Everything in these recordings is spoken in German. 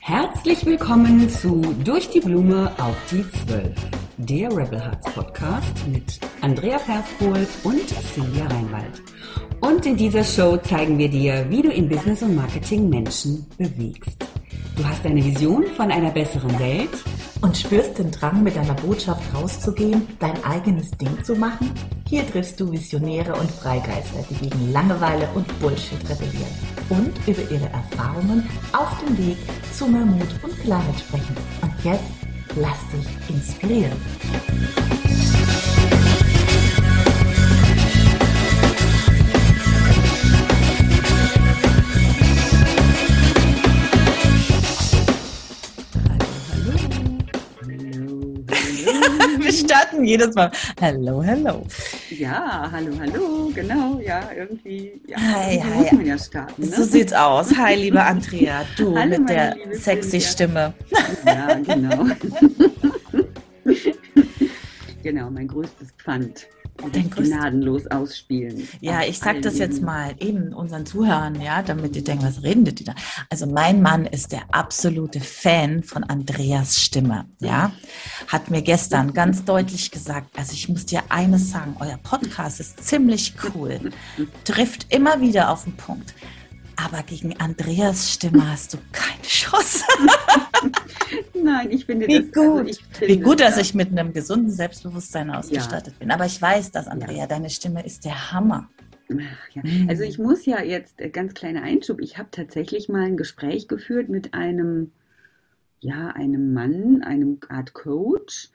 Herzlich willkommen zu Durch die Blume auf die Zwölf, der Rebel Hearts Podcast mit Andrea Perspohl und Silvia Reinwald. Und in dieser Show zeigen wir dir, wie du im Business und Marketing Menschen bewegst. Du hast eine Vision von einer besseren Welt und spürst den Drang, mit deiner Botschaft rauszugehen, dein eigenes Ding zu machen? Hier triffst du Visionäre und Freigeister, die gegen Langeweile und Bullshit rebellieren und über ihre Erfahrungen auf dem Weg zu mehr Mut und Klarheit sprechen. Und jetzt lass dich inspirieren. jedes Mal. Hello, hello. Ja, hallo, hallo, genau, ja, irgendwie, ja, Hi, hi. ja starten. Ne? So sieht's aus. Hi, liebe Andrea, du Hallo, mit der sexy. Stimme. Ja, genau. genau, mein größtes Pfand. Größtes- gnadenlos ausspielen. Ja, ich sag das jetzt mal eben unseren Zuhörern, ja, damit die denken, was reden die da? Also mein Mann ist der absolute Fan von Andreas Stimme, ja. Hat mir gestern ganz deutlich gesagt, also ich muss dir eines sagen, euer Podcast ist ziemlich cool, trifft immer wieder auf den Punkt. Aber gegen Andreas Stimme hast du keine Chance. Nein, ich finde Wie das. also gut. ich finde, Wie gut, dass ja, ich mit einem gesunden Selbstbewusstsein ausgestattet bin. Aber ich weiß, dass Andrea, deine Stimme ist der Hammer. Ach, ja. Also ich muss ja jetzt, äh, ganz kleiner Einschub, ich habe tatsächlich mal ein Gespräch geführt mit einem, ja, einem Mann, einem Art Coach.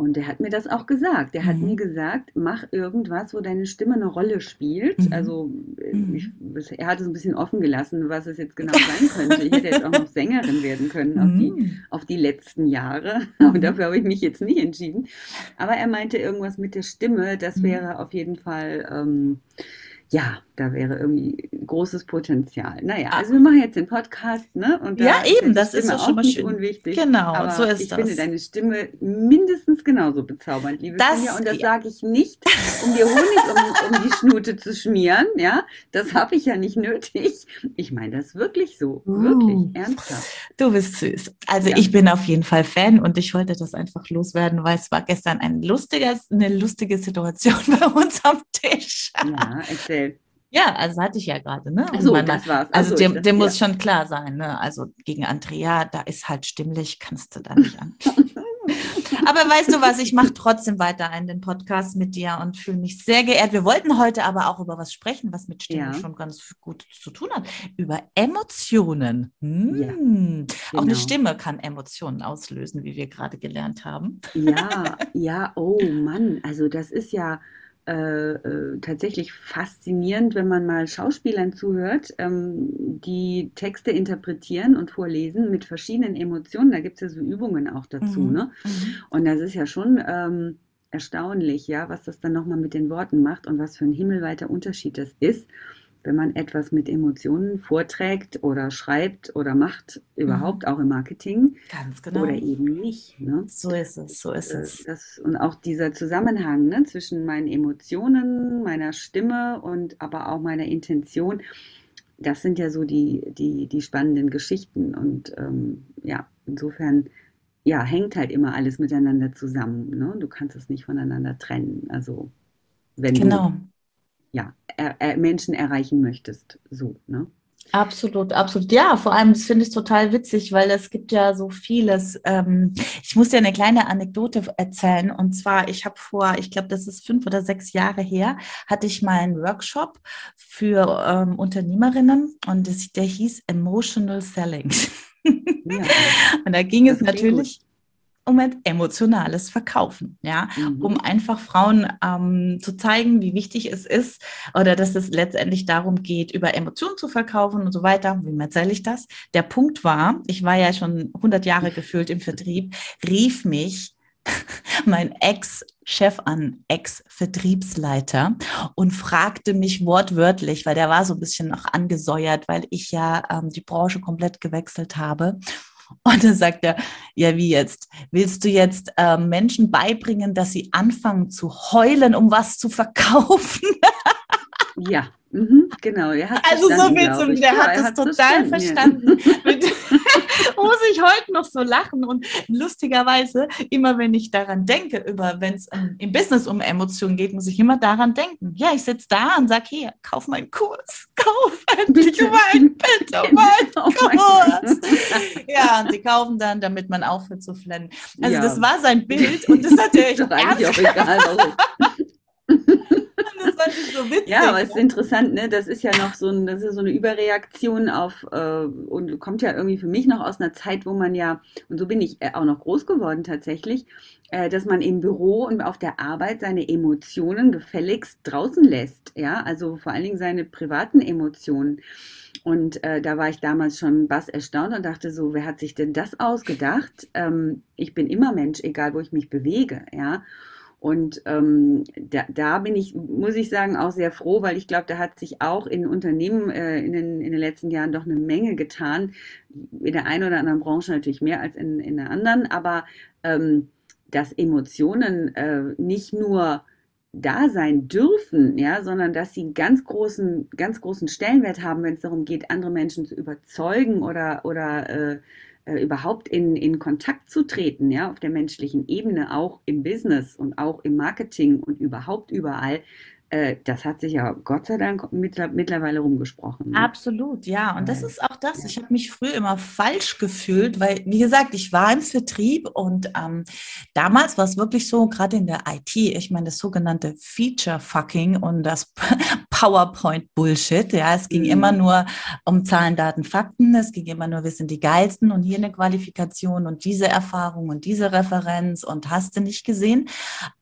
Und der hat mir das auch gesagt. Der hat Mhm. mir gesagt, mach irgendwas, wo deine Stimme eine Rolle spielt. Mhm. Also äh, Mhm. ich, er hat es ein bisschen offen gelassen, was es jetzt genau sein könnte. Ich hätte jetzt auch noch Sängerin werden können auf die Mhm. auf die letzten Jahre. Mhm. Und dafür habe ich mich jetzt nicht entschieden. Aber er meinte irgendwas mit der Stimme, das Mhm. wäre auf jeden Fall, ähm, ja, da wäre irgendwie großes Potenzial. Naja, Ah. also wir machen jetzt den Podcast, ne? Und da Ja, eben, das ist Stimme doch schon auch mal nicht schön. unwichtig. Genau, Aber so ist ich das. finde deine Stimme mindestens genauso bezaubernd, liebe Das- Silja. Und das ja. sage ich nicht, um dir Honig um, um die Schnute zu schmieren. Ja, das habe ich ja nicht nötig. Ich meine das wirklich so. Uh. Wirklich, ernsthaft. Du bist süß. Also Ja. ich bin auf jeden Fall Fan und ich wollte das einfach loswerden, weil es war gestern ein lustiges, eine lustige Situation bei uns am Tisch. Ja, erzähl. Ja, also hatte ich ja gerade, ne? Und Ach so, mein Mann- das war's. Also so, dem, dachte, dem ja. muss schon klar sein, ne? Also gegen Andrea, da ist halt stimmlich, kannst du da nicht an. aber weißt du was, ich mache trotzdem weiter einen den Podcast mit dir und fühle mich sehr geehrt. Wir wollten heute aber auch über was sprechen, was mit Stimme Ja. schon ganz gut zu tun hat. Über Emotionen. Hm. Ja, Auch eine genau. Stimme kann Emotionen auslösen, wie wir gerade gelernt haben. Ja, ja, oh Mann, also das ist ja äh, äh, tatsächlich faszinierend, wenn man mal Schauspielern zuhört, ähm, die Texte interpretieren und vorlesen mit verschiedenen Emotionen. Da gibt es ja so Übungen auch dazu, Mhm. ne? Und das ist ja schon ähm, erstaunlich, ja, was das dann nochmal mit den Worten macht und was für ein himmelweiter Unterschied das ist, wenn man etwas mit Emotionen vorträgt oder schreibt oder macht, überhaupt auch im Marketing Ganz genau. oder eben nicht, ne? So ist es, so ist Äh, es. Das, und auch dieser Zusammenhang ne, zwischen meinen Emotionen, meiner Stimme und aber auch meiner Intention, das sind ja so die, die, die spannenden Geschichten. Und ähm, ja, insofern ja, hängt halt immer alles miteinander zusammen. Ne? Du kannst es nicht voneinander trennen. Also wenn Genau. du ja, er, Menschen erreichen möchtest, so. Ne? Absolut, absolut. Ja, vor allem, das finde ich total witzig, weil es gibt ja so vieles. Ähm, ich muss dir eine kleine Anekdote erzählen. Und zwar, ich habe vor, ich glaube, das ist fünf oder sechs Jahre her, hatte ich mal einen Workshop für ähm, Unternehmerinnen und das, der hieß Emotional Selling. Ja. Und da ging Das es natürlich um ein emotionales Verkaufen, ja, Mhm. um einfach Frauen ähm, zu zeigen, wie wichtig es ist oder dass es letztendlich darum geht, über Emotionen zu verkaufen und so weiter. Wie erzähle ich das? Der Punkt war, ich war ja schon 100 Jahre gefühlt im Vertrieb, rief mich mein Ex-Chef an, Ex-Vertriebsleiter und fragte mich wortwörtlich, weil der war so ein bisschen noch angesäuert, weil ich ja ähm, die Branche komplett gewechselt habe Und dann sagt er, ja, wie jetzt? Willst du jetzt äh, Menschen beibringen, dass sie anfangen zu heulen, um was zu verkaufen? Ja, mhm, genau. also so viel zum, der hat es total verstanden. verstanden. muss ich heute noch so lachen und lustigerweise, immer wenn ich daran denke, über wenn es im Business um Emotionen geht, muss ich immer daran denken. Ja, ich sitze da und sage, hier, kauf meinen Kurs, kauf endlich meinen, bitte meinen Kurs. ja, und sie kaufen dann, damit man aufhört zu flennen. Also ja. das war sein Bild und das hat er echt ernst auch egal, das fand ich so witzig. Ja, aber es ist interessant, ne? Das ist ja noch so, ein, das ist so eine Überreaktion auf äh, und kommt ja irgendwie für mich noch aus einer Zeit, wo man ja, und so bin ich äh, auch noch groß geworden tatsächlich, äh, dass man im Büro und auf der Arbeit seine Emotionen gefälligst draußen lässt. Ja, also vor allen Dingen seine privaten Emotionen. Und äh, da war ich damals schon was erstaunt und dachte so, wer hat sich denn das ausgedacht? Ähm, ich bin immer Mensch, egal wo ich mich bewege, ja. Und ähm, da, da bin ich, muss ich sagen, auch sehr froh, weil ich glaube, da hat sich auch in Unternehmen äh, in, den, in den letzten Jahren doch eine Menge getan. In der einen oder anderen Branche natürlich mehr als in, in der anderen, aber ähm, dass Emotionen äh, nicht nur da sein dürfen, ja, sondern dass sie ganz großen, ganz großen Stellenwert haben, wenn es darum geht, andere Menschen zu überzeugen oder, oder äh, äh, überhaupt in, in Kontakt zu treten, ja, auf der menschlichen Ebene, auch im Business und auch im Marketing und überhaupt überall, äh, das hat sich ja Gott sei Dank mittlerweile rumgesprochen. Ne? Absolut, ja. Und das ist auch das. Ich habe mich früher immer falsch gefühlt, weil, wie gesagt, ich war im Vertrieb und ähm, damals war es wirklich so, gerade in der IT, ich meine, das sogenannte Feature-Fucking und das PowerPoint-Bullshit. Ja, es ging mhm. immer nur um Zahlen, Daten, Fakten. Es ging immer nur, wir sind die Geilsten und hier eine Qualifikation und diese Erfahrung und diese Referenz und hast du nicht gesehen.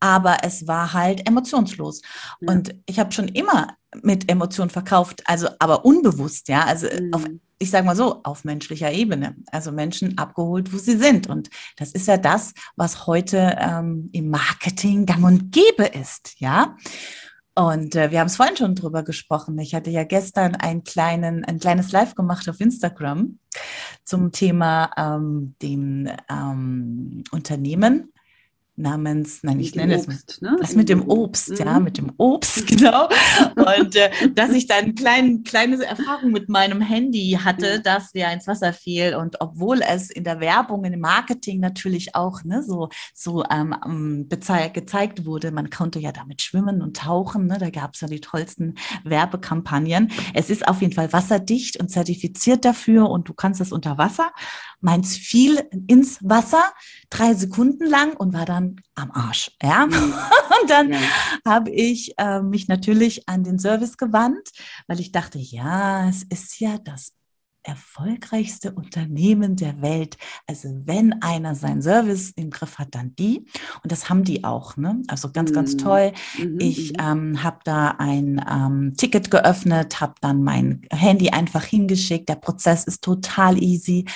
Aber es war halt emotionslos. Ja. Und ich habe schon immer mit Emotionen verkauft, also aber unbewusst, ja, also mhm. auf, ich sage mal so, auf menschlicher Ebene, also Menschen abgeholt, wo sie sind. Und das ist ja das, was heute ähm, im Marketing gang und gäbe ist, ja. Und äh, wir haben es vorhin schon drüber gesprochen. Ich hatte ja gestern einen kleinen, ein kleines Live gemacht auf Instagram zum Thema ähm, dem ähm, Unternehmen namens, nein, ich nenne Obst, es ne? das mit dem Obst, mhm. ja, mit dem Obst, genau. Und äh, dass ich dann klein, kleine Erfahrung mit meinem Handy hatte, dass der ins Wasser fiel und obwohl es in der Werbung, dem Marketing natürlich auch ne, so, so ähm, ähm gezeigt wurde, man konnte ja damit schwimmen und tauchen, ne, da gab es ja die tollsten Werbekampagnen. Es ist auf jeden Fall wasserdicht und zertifiziert dafür und du kannst es unter Wasser. Meins fiel ins Wasser drei Sekunden lang und war dann am Arsch. Ja? Und dann ja. habe ich äh, mich natürlich an den Service gewandt, weil ich dachte, ja, es ist ja das erfolgreichste Unternehmen der Welt. Also wenn einer seinen Service im Griff hat, dann die. Und das haben die auch. Ne? Also ganz, ganz mhm. toll. Mhm. Ich mhm. ähm, habe da ein ähm, Ticket geöffnet, habe dann mein Handy einfach hingeschickt. Der Prozess ist total easy.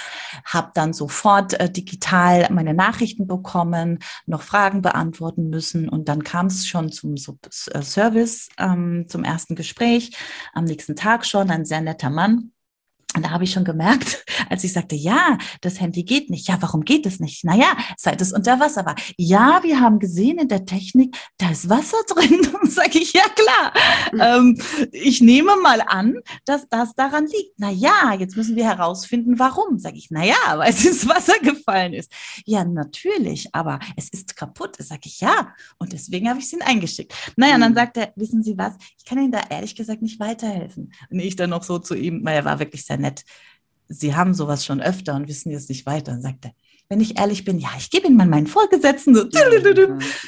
Habe dann sofort äh, digital meine Nachrichten bekommen, noch Fragen beantworten müssen. Und dann kam es schon zum äh, Service, ähm, zum ersten Gespräch. Am nächsten Tag schon ein sehr netter Mann und da habe ich schon gemerkt, als ich sagte, ja, das Handy geht nicht. Ja, warum geht es nicht? Naja, seit es unter Wasser war. Ja, wir haben gesehen in der Technik, da ist Wasser drin. sage ich, ja klar. Ähm, ich nehme mal an, dass das daran liegt. Naja, jetzt müssen wir herausfinden, warum. Sage ich, naja, weil es ins Wasser gefallen ist. Ja, natürlich, aber es ist kaputt. Sage ich, ja. Und deswegen habe ich es Ihnen eingeschickt. Naja, und dann mhm. sagt er, wissen Sie was? Ich kann Ihnen da ehrlich gesagt nicht weiterhelfen. Und ich dann noch so zu ihm, weil er war wirklich sehr nett. Sie haben sowas schon öfter und wissen jetzt nicht weiter. Und sagte, wenn ich ehrlich bin, ja, ich gebe Ihnen mal meinen Vorgesetzten. So, ja,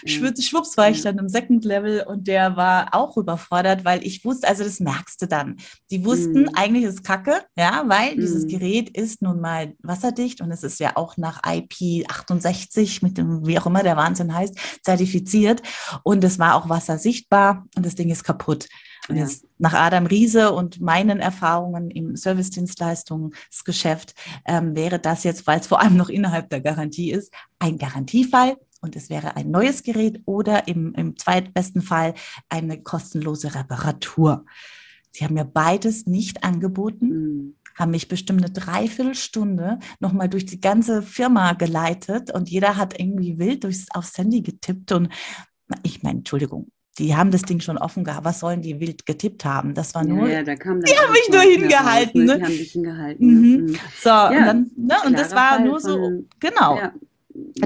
schwupps war ich dann im Second Level und der war auch überfordert, weil ich wusste, also das merkst du dann. Die wussten, mhm. eigentlich ist Kacke, ja, weil mhm. dieses Gerät ist nun mal wasserdicht und es ist ja auch nach IP 68 mit dem, wie auch immer der Wahnsinn heißt, zertifiziert und es war auch wassersichtbar und das Ding ist kaputt. Und ja. jetzt nach Adam Riese und meinen Erfahrungen im Service-Dienstleistungsgeschäft ähm, wäre das jetzt, weil es vor allem noch innerhalb der Garantie ist, ein Garantiefall und es wäre ein neues Gerät oder im, im zweitbesten Fall eine kostenlose Reparatur. Sie haben mir beides nicht angeboten. Mhm. haben mich bestimmt eine Dreiviertelstunde nochmal durch die ganze Firma geleitet und jeder hat irgendwie wild durchs, aufs Handy getippt und ich meine, Entschuldigung, die haben das Ding schon offen gehabt. Was sollen die wild getippt haben? Das war nur. Ja, ja da kam die haben mich nur hingehalten. ne? Die haben dich hingehalten. Mhm. Mhm. So, ja, und, dann, ne? und das war Fall nur so, von, genau. Ja,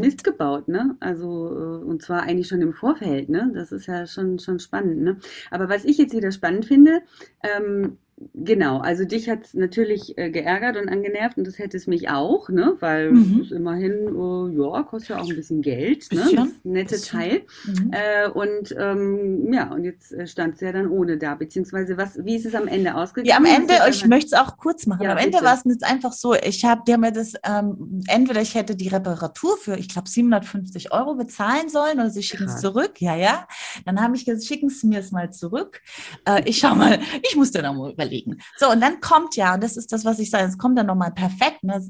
Mist gebaut, ne? Also, äh, und zwar eigentlich schon im Vorfeld, ne? Das ist ja schon, schon spannend, ne? Aber was ich jetzt wieder spannend finde, ähm, Genau, also dich hat es natürlich äh, geärgert und angenervt und das hätte es mich auch, ne? weil mhm. es immerhin, äh, ja, kostet ja auch ein bisschen Geld, ne? das nette bisschen. Teil. Mhm. Äh, und ähm, ja, und jetzt äh, stand es ja dann ohne da, beziehungsweise was, wie ist es am Ende ausgegangen? Ja, am Ende, ich möchte es auch kurz machen, ja, am Ende war es jetzt einfach so, ich habe dir mir das, ähm, entweder ich hätte die Reparatur für, ich glaube, 750 Euro bezahlen sollen oder sie schicken es zurück, ja, ja. Dann habe ich gesagt, schicken Sie mir es mal zurück. Äh, ich schau mal, ich muss dir da mal überlegen überlegen. So, und dann kommt ja, und das ist das, was ich sage, es kommt dann nochmal perfekt, ne?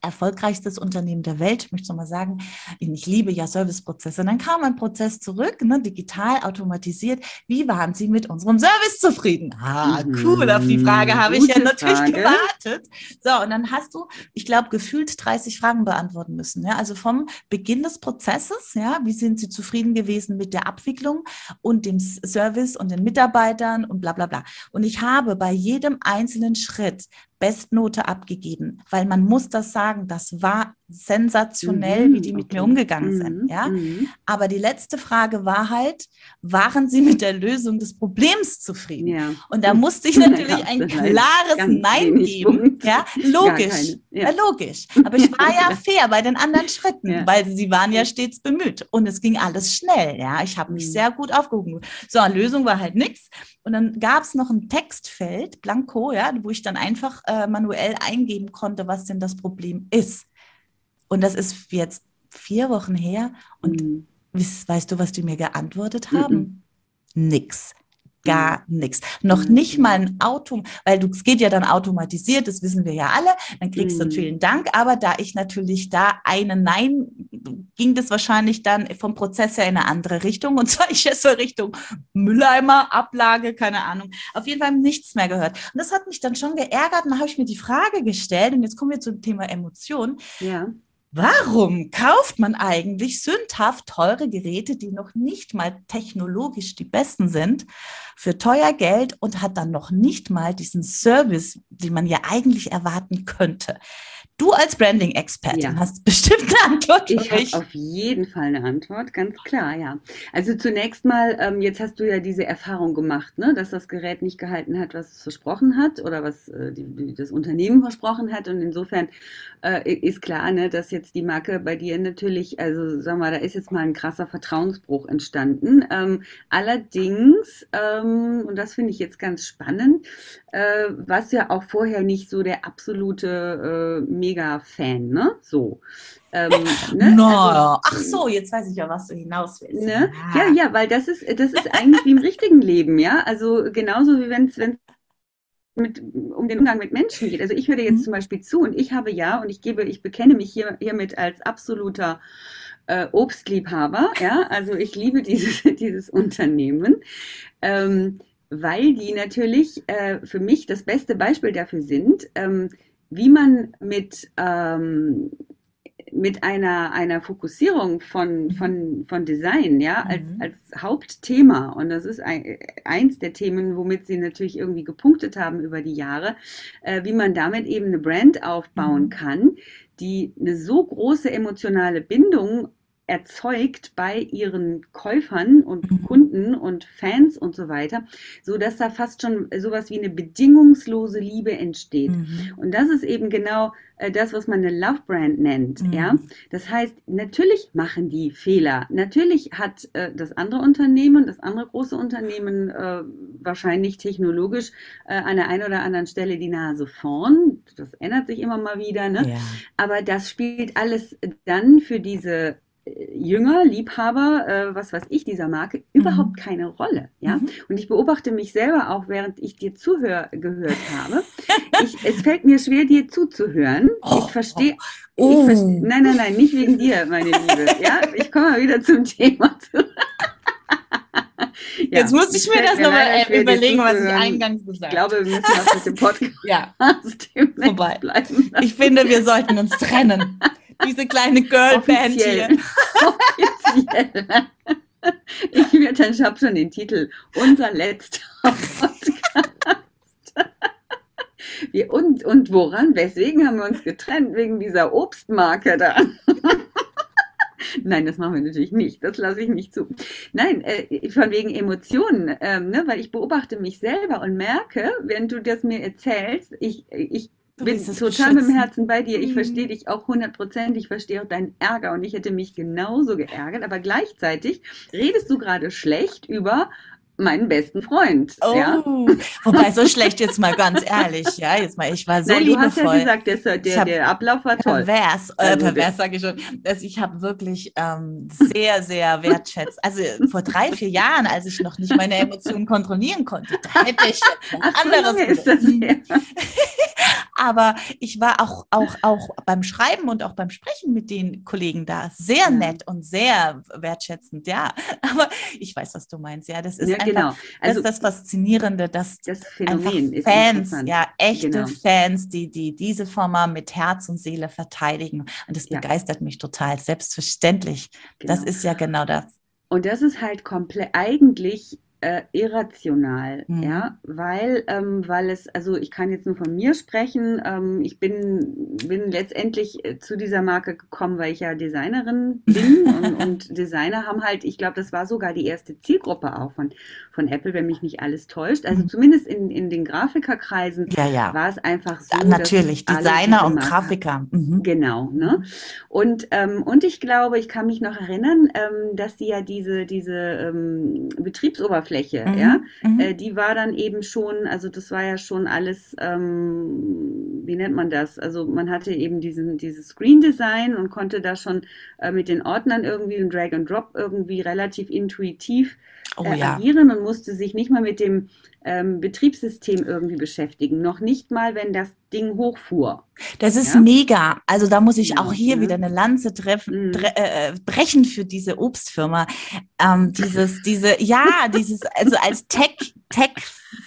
Erfolgreichstes Unternehmen der Welt, ich möchte es nochmal sagen, ich liebe ja Serviceprozesse. Und dann kam ein Prozess zurück, ne, digital, automatisiert. Wie waren Sie mit unserem Service zufrieden? Ah, cool, auf die Frage habe ich ja natürlich Frage. gewartet. So, und dann hast du, ich glaube, gefühlt 30 Fragen beantworten müssen. Ja? Also vom Beginn des Prozesses, ja, wie sind Sie zufrieden gewesen mit der Abwicklung und dem Service und den Mitarbeitern und bla bla bla. Und ich habe bei jedem einzelnen Schritt Bestnote abgegeben, weil man muss das sagen, das war sensationell, mhm, wie die mit okay. mir umgegangen mhm, sind. Ja? Mhm. Aber die letzte Frage war halt, waren sie mit der Lösung des Problems zufrieden? Ja. Und da musste ich natürlich ein klares Nein geben. Ja, logisch. Ja. ja. logisch. Aber ich war ja fair bei den anderen Schritten, weil sie waren ja stets bemüht. Und es ging alles schnell. Ja, ich habe mich mhm. sehr gut aufgehoben. So, Lösung war halt nichts. Und dann gab es noch ein Textfeld, Blanco, ja, wo ich dann einfach äh, manuell eingeben konnte, was denn das Problem ist. Und das ist jetzt vier Wochen her. Und mhm. weißt du, was die mir geantwortet haben? Mhm. Nix gar mhm. nichts. Noch mhm. nicht mal ein Auto, weil du, es geht ja dann automatisiert, das wissen wir ja alle, dann kriegst du mhm. vielen Dank, aber da ich natürlich da eine Nein, ging das wahrscheinlich dann vom Prozess her in eine andere Richtung und zwar ich so Richtung Mülleimer, Ablage, keine Ahnung. Auf jeden Fall nichts mehr gehört. Und das hat mich dann schon geärgert und da habe ich mir die Frage gestellt und jetzt kommen wir zum Thema Emotion. Ja. Warum kauft man eigentlich sündhaft teure Geräte, die noch nicht mal technologisch die besten sind, für teuer Geld und hat dann noch nicht mal diesen Service, den man ja eigentlich erwarten könnte? Du als Branding-Expertin ja. hast bestimmt eine Antwort. Ich habe auf jeden Fall eine Antwort, ganz klar, ja. Also zunächst mal, ähm, jetzt hast du ja diese Erfahrung gemacht, ne, dass das Gerät nicht gehalten hat, was es versprochen hat oder was äh, die, die, das Unternehmen versprochen hat. Und insofern äh, ist klar, ne, dass jetzt die Marke bei dir natürlich, also sag mal, da ist jetzt mal ein krasser Vertrauensbruch entstanden. Ähm, allerdings, ähm, und das finde ich jetzt ganz spannend, äh, was ja auch vorher nicht so der absolute äh, Mega-Fan, ne? So. Ähm, ne? no. also, ach so, jetzt weiß ich ja, was du hinaus willst. Ne? Ja. ja, ja, weil das ist, das ist eigentlich wie im richtigen Leben, ja. Also genauso wie wenn es mit, um den Umgang mit Menschen geht. Also ich höre jetzt mhm. zum Beispiel zu und ich habe ja, und ich gebe, ich bekenne mich hier, hiermit als absoluter äh, Obstliebhaber, ja. Also ich liebe dieses, dieses Unternehmen. Ähm, weil die natürlich äh, für mich das beste Beispiel dafür sind, ähm, wie man mit, ähm, mit einer, einer Fokussierung von, mhm. von, von Design, ja, als, mhm. als Hauptthema, und das ist ein, eins der Themen, womit sie natürlich irgendwie gepunktet haben über die Jahre, äh, wie man damit eben eine Brand aufbauen mhm. kann, die eine so große emotionale Bindung erzeugt bei ihren Käufern und mhm. Kunden und Fans und so weiter, so dass da fast schon sowas wie eine bedingungslose Liebe entsteht. Mhm. Und das ist eben genau äh, das, was man eine Love Brand nennt. Mhm. Ja, das heißt, natürlich machen die Fehler. Natürlich hat äh, das andere Unternehmen, das andere große Unternehmen äh, wahrscheinlich technologisch äh, an der einen oder anderen Stelle die Nase vorn. Das ändert sich immer mal wieder. Ne? Ja. Aber das spielt alles dann für diese Jünger, Liebhaber, äh, was weiß ich, dieser Marke, mhm. überhaupt keine Rolle. Ja? Mhm. Und ich beobachte mich selber auch, während ich dir zuhör gehört habe. ich, es fällt mir schwer, dir zuzuhören. Oh, ich verstehe. Oh. Verste nein, nein, nein, nicht wegen dir, meine Liebe. Ja, ich komme mal wieder zum Thema zurück. Ja, Jetzt muss ich mir das nochmal überlegen, was ich eingangs gesagt habe. Ich glaube, wir müssen das mit dem Podcast ja. vorbei. bleiben. Ich finde, wir sollten uns trennen. Diese kleine Girlband hier. Offiziell. Ich, ich habe schon den Titel. Unser letzter Podcast. Wie, und, und woran? Weswegen haben wir uns getrennt? Wegen dieser Obstmarke da. Nein, das machen wir natürlich nicht. Das lasse ich nicht zu. Nein, äh, von wegen Emotionen, ähm, ne? weil ich beobachte mich selber und merke, während du das mir erzählst, ich, ich du bin total mit dem Herzen bei dir. Ich mhm. verstehe dich auch 100 Prozent. Ich verstehe auch deinen Ärger und ich hätte mich genauso geärgert. Aber gleichzeitig redest du gerade schlecht über meinen besten Freund. Oh, ja? wobei so schlecht jetzt mal ganz ehrlich, ja, jetzt mal, ich war so Nein, liebevoll. Du hast ja gesagt, der, der, der Ablauf war toll. Pervers, äh, also pervers sage ich schon. Dass ich habe wirklich ähm, sehr, sehr wertschätzt. Also vor drei, vier Jahren, als ich noch nicht meine Emotionen kontrollieren konnte, da hätte ich Ach, anderes. ist das Aber ich war auch, auch, auch beim Schreiben und auch beim Sprechen mit den Kollegen da sehr nett und sehr wertschätzend, ja. Aber ich weiß, was du meinst, ja. Das ist ja, genau. Also, das ist das Faszinierende, dass das Phänomen ist Fans, ja, echte genau. Fans, die, die diese Firma mit Herz und Seele verteidigen. Und das ja. begeistert mich total. Selbstverständlich. Genau. Das ist ja genau das. Und das ist halt komplett eigentlich äh, irrational, mhm. ja, weil, ähm, weil es, also ich kann jetzt nur von mir sprechen, ähm, ich bin, bin letztendlich äh, zu dieser Marke gekommen, weil ich ja Designerin bin und, und Designer haben halt, ich glaube, das war sogar die erste Zielgruppe auch von, von Apple, wenn mich nicht alles täuscht, also mhm. zumindest in, in den Grafikerkreisen ja, ja. war es einfach so, ja, natürlich, Designer und Grafiker. Mhm. Genau, ne, und, ähm, und ich glaube, ich kann mich noch erinnern, ähm, dass sie ja diese, diese ähm, Betriebsoberfläche Oberfläche, mhm. ja, mhm. Äh, die war dann eben schon, also das war ja schon alles, ähm, wie nennt man das? Also man hatte eben diesen, dieses Screen Design und konnte da schon äh, mit den Ordnern irgendwie ein Drag and Drop irgendwie relativ intuitiv oh, äh, ja. agieren und musste sich nicht mal mit dem ähm, Betriebssystem irgendwie beschäftigen. Noch nicht mal, wenn das Ding hochfuhr. Das ist ja? mega. Also da muss ich ja, auch hier ja. wieder eine Lanze treffen, tre äh, brechen für diese Obstfirma. Ähm, dieses, diese, ja, dieses, also als Tech, Tech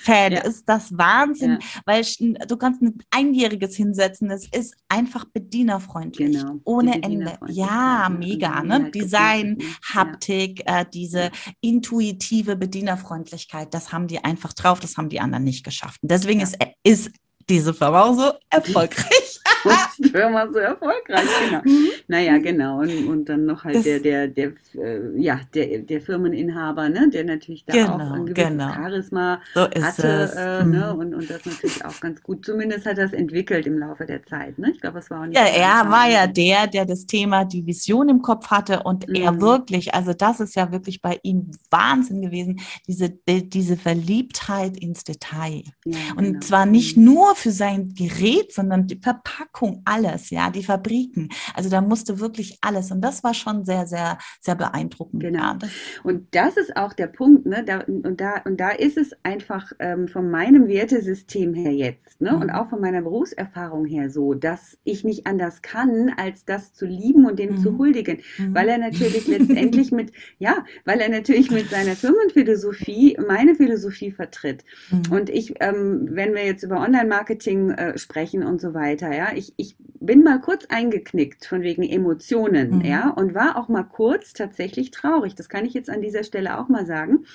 Fan ist das Wahnsinn, weil du kannst ein Einjähriges hinsetzen. Es ist einfach bedienerfreundlich. Genau. Ohne Ende. Ja, mega. Ne? Design, Haptik, äh, diese intuitive Bedienerfreundlichkeit, das haben die einfach drauf, das haben die anderen nicht geschafft. Deswegen ist, ist diese Firma auch so erfolgreich. Firma so erfolgreich, genau. Mhm. Naja, genau. Und, und dann noch halt das, der, der, der, äh, ja, der, der Firmeninhaber, ne, der natürlich da genau, auch ein gewisses genau. Charisma so hatte äh, ne, mhm. ne, und, und das natürlich auch ganz gut, zumindest hat das entwickelt im Laufe der Zeit. Ne? Ich glaube, es war auch nicht Ja, er war ja der, der das Thema, die Vision im Kopf hatte und mhm. er wirklich, also das ist ja wirklich bei ihm Wahnsinn gewesen, diese, diese Verliebtheit ins Detail. Ja, und genau. zwar nicht mhm. nur für sein Gerät, sondern die Verpackung Verpackung, alles, ja, die Fabriken. Also da musste wirklich alles. Und das war schon sehr, sehr, sehr beeindruckend. Genau. Ja, und das ist auch der Punkt, ne? Da, und, da, und da ist es einfach ähm, von meinem Wertesystem her jetzt, ne? Mhm. Und auch von meiner Berufserfahrung her so, dass ich nicht anders kann, als das zu lieben und dem mhm. zu huldigen. Mhm. Weil er natürlich letztendlich mit, ja, weil er natürlich mit seiner Firmenphilosophie meine Philosophie vertritt. Mhm. Und ich, ähm, wenn wir jetzt über Online-Marketing äh, sprechen und so weiter, ja, ich ich, ich bin mal kurz eingeknickt von wegen Emotionen, mhm. ja, und war auch mal kurz tatsächlich traurig. Das kann ich jetzt an dieser Stelle auch mal sagen,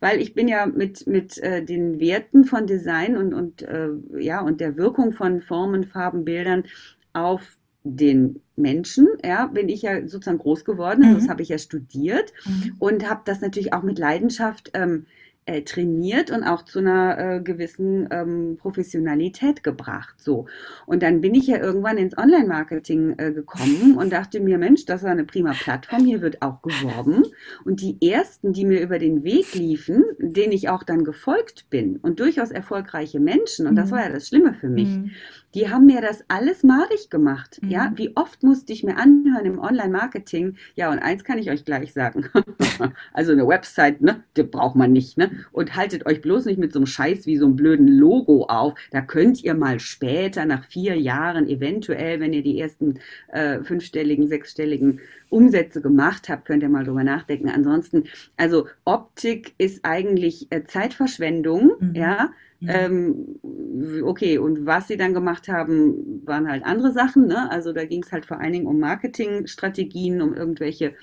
weil ich bin ja mit, mit äh, den Werten von Design und, und äh, ja, und der Wirkung von Formen, Farben, Bildern auf den Menschen, ja, bin ich ja sozusagen groß geworden, also mhm. das habe ich ja studiert mhm. und habe das natürlich auch mit Leidenschaft ähm, äh, trainiert und auch zu einer äh, gewissen ähm, Professionalität gebracht. So. Und dann bin ich ja irgendwann ins Online-Marketing äh, gekommen und dachte mir, Mensch, das war eine prima Plattform, hier wird auch geworben. Und die ersten, die mir über den Weg liefen, denen ich auch dann gefolgt bin und durchaus erfolgreiche Menschen, und das mhm. war ja das Schlimme für mich, mhm die haben mir das alles madig gemacht. Mhm. Ja, wie oft musste ich mir anhören im Online-Marketing? Ja, und eins kann ich euch gleich sagen. also eine Website, ne, die braucht man nicht, ne? Und haltet euch bloß nicht mit so einem Scheiß wie so einem blöden Logo auf. Da könnt ihr mal später, nach vier Jahren, eventuell, wenn ihr die ersten äh, fünfstelligen, sechsstelligen Umsätze gemacht habt, könnt ihr mal drüber nachdenken. Ansonsten, also Optik ist eigentlich äh, Zeitverschwendung, mhm. ja. Mhm. Ähm, okay, und was sie dann gemacht haben, waren halt andere Sachen. Ne? Also da ging es halt vor allen Dingen um Marketingstrategien, um irgendwelche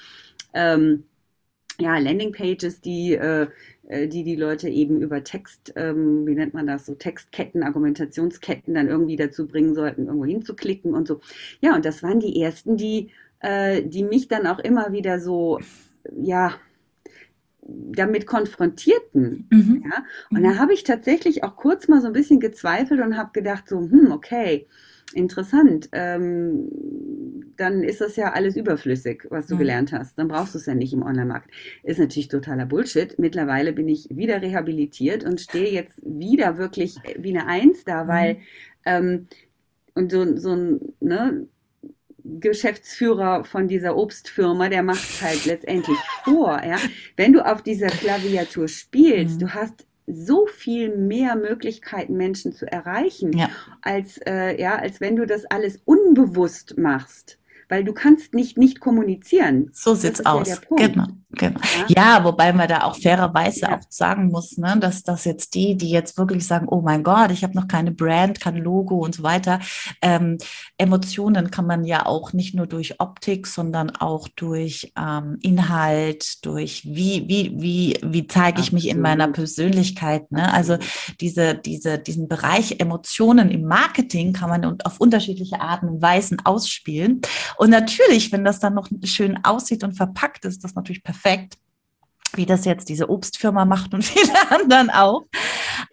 ähm, ja, Landingpages, die, äh, äh, die die Leute eben über Text, ähm, wie nennt man das, so Textketten, Argumentationsketten dann irgendwie dazu bringen sollten, irgendwo hinzuklicken und so. Ja, und das waren die ersten, die, äh, die mich dann auch immer wieder so, ja, damit konfrontierten. Mhm. Ja? Und mhm. da habe ich tatsächlich auch kurz mal so ein bisschen gezweifelt und habe gedacht, so, hm, okay, interessant. Ähm, dann ist das ja alles überflüssig, was du mhm. gelernt hast. Dann brauchst du es ja nicht im Online-Markt. Ist natürlich totaler Bullshit. Mittlerweile bin ich wieder rehabilitiert und stehe jetzt wieder wirklich wie eine Eins da, weil mhm. ähm, und so, so ein, ne, Geschäftsführer von dieser Obstfirma, der macht es halt letztendlich vor. Ja? Wenn du auf dieser Klaviatur spielst, mhm. du hast so viel mehr Möglichkeiten, Menschen zu erreichen, ja. als, äh, ja, als wenn du das alles unbewusst machst weil du kannst nicht nicht kommunizieren. So sieht's aus. Ja genau, genau. Ja? ja? wobei man da auch fairerweise ja. auch sagen muss, ne, dass das jetzt die, die jetzt wirklich sagen, oh mein Gott, ich habe noch keine Brand, kein Logo und so weiter. Ähm, Emotionen kann man ja auch nicht nur durch Optik, sondern auch durch ähm, Inhalt, durch wie wie wie wie zeige ich mich in meiner Persönlichkeit. Ne? Also diese diese diesen Bereich Emotionen im Marketing kann man auf unterschiedliche Arten und Weisen ausspielen. Und natürlich, wenn das dann noch schön aussieht und verpackt ist, das natürlich perfekt wie das jetzt diese Obstfirma macht und viele anderen auch.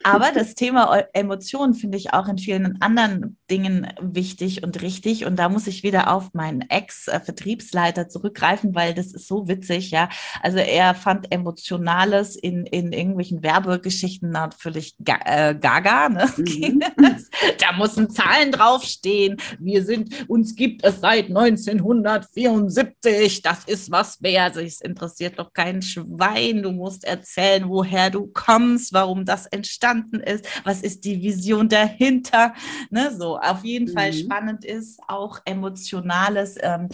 Aber das Thema Emotionen finde ich auch in vielen anderen Dingen wichtig und richtig. Und da muss ich wieder auf meinen Ex-Vertriebsleiter zurückgreifen, weil das ist so witzig, ja. Also er fand Emotionales in, in irgendwelchen Werbegeschichten natürlich äh, gaga. Ne? Mhm. da müssen Zahlen draufstehen. Wir sind, uns gibt es seit 1974. Das ist was wert. Es interessiert doch keinen Schwein. Du musst erzählen, woher du kommst, warum das entstanden ist, was ist die Vision dahinter. Ne? So, auf jeden mhm. Fall spannend ist, auch emotionales ähm,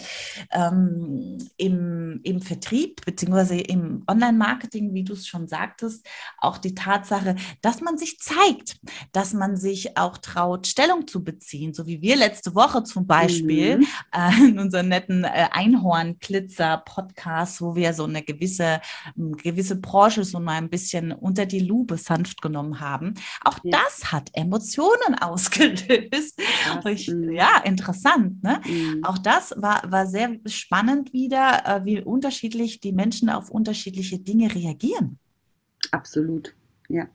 ähm, im, im Vertrieb beziehungsweise im Online-Marketing, wie du es schon sagtest, auch die Tatsache, dass man sich zeigt, dass man sich auch traut, Stellung zu beziehen, so wie wir letzte Woche zum Beispiel mhm. äh, in unserem netten äh, Einhorn-Glitzer-Podcast, wo wir so eine gewisse, gewisse Branche so mal ein bisschen unter die Lupe sanft genommen haben. Auch ja. das hat Emotionen ausgelöst ich, mhm. ja, interessant. Ne? Mhm. Auch das war, war sehr spannend wieder, äh, wie unterschiedlich die Menschen auf unterschiedliche Dinge reagieren. Absolut, ja.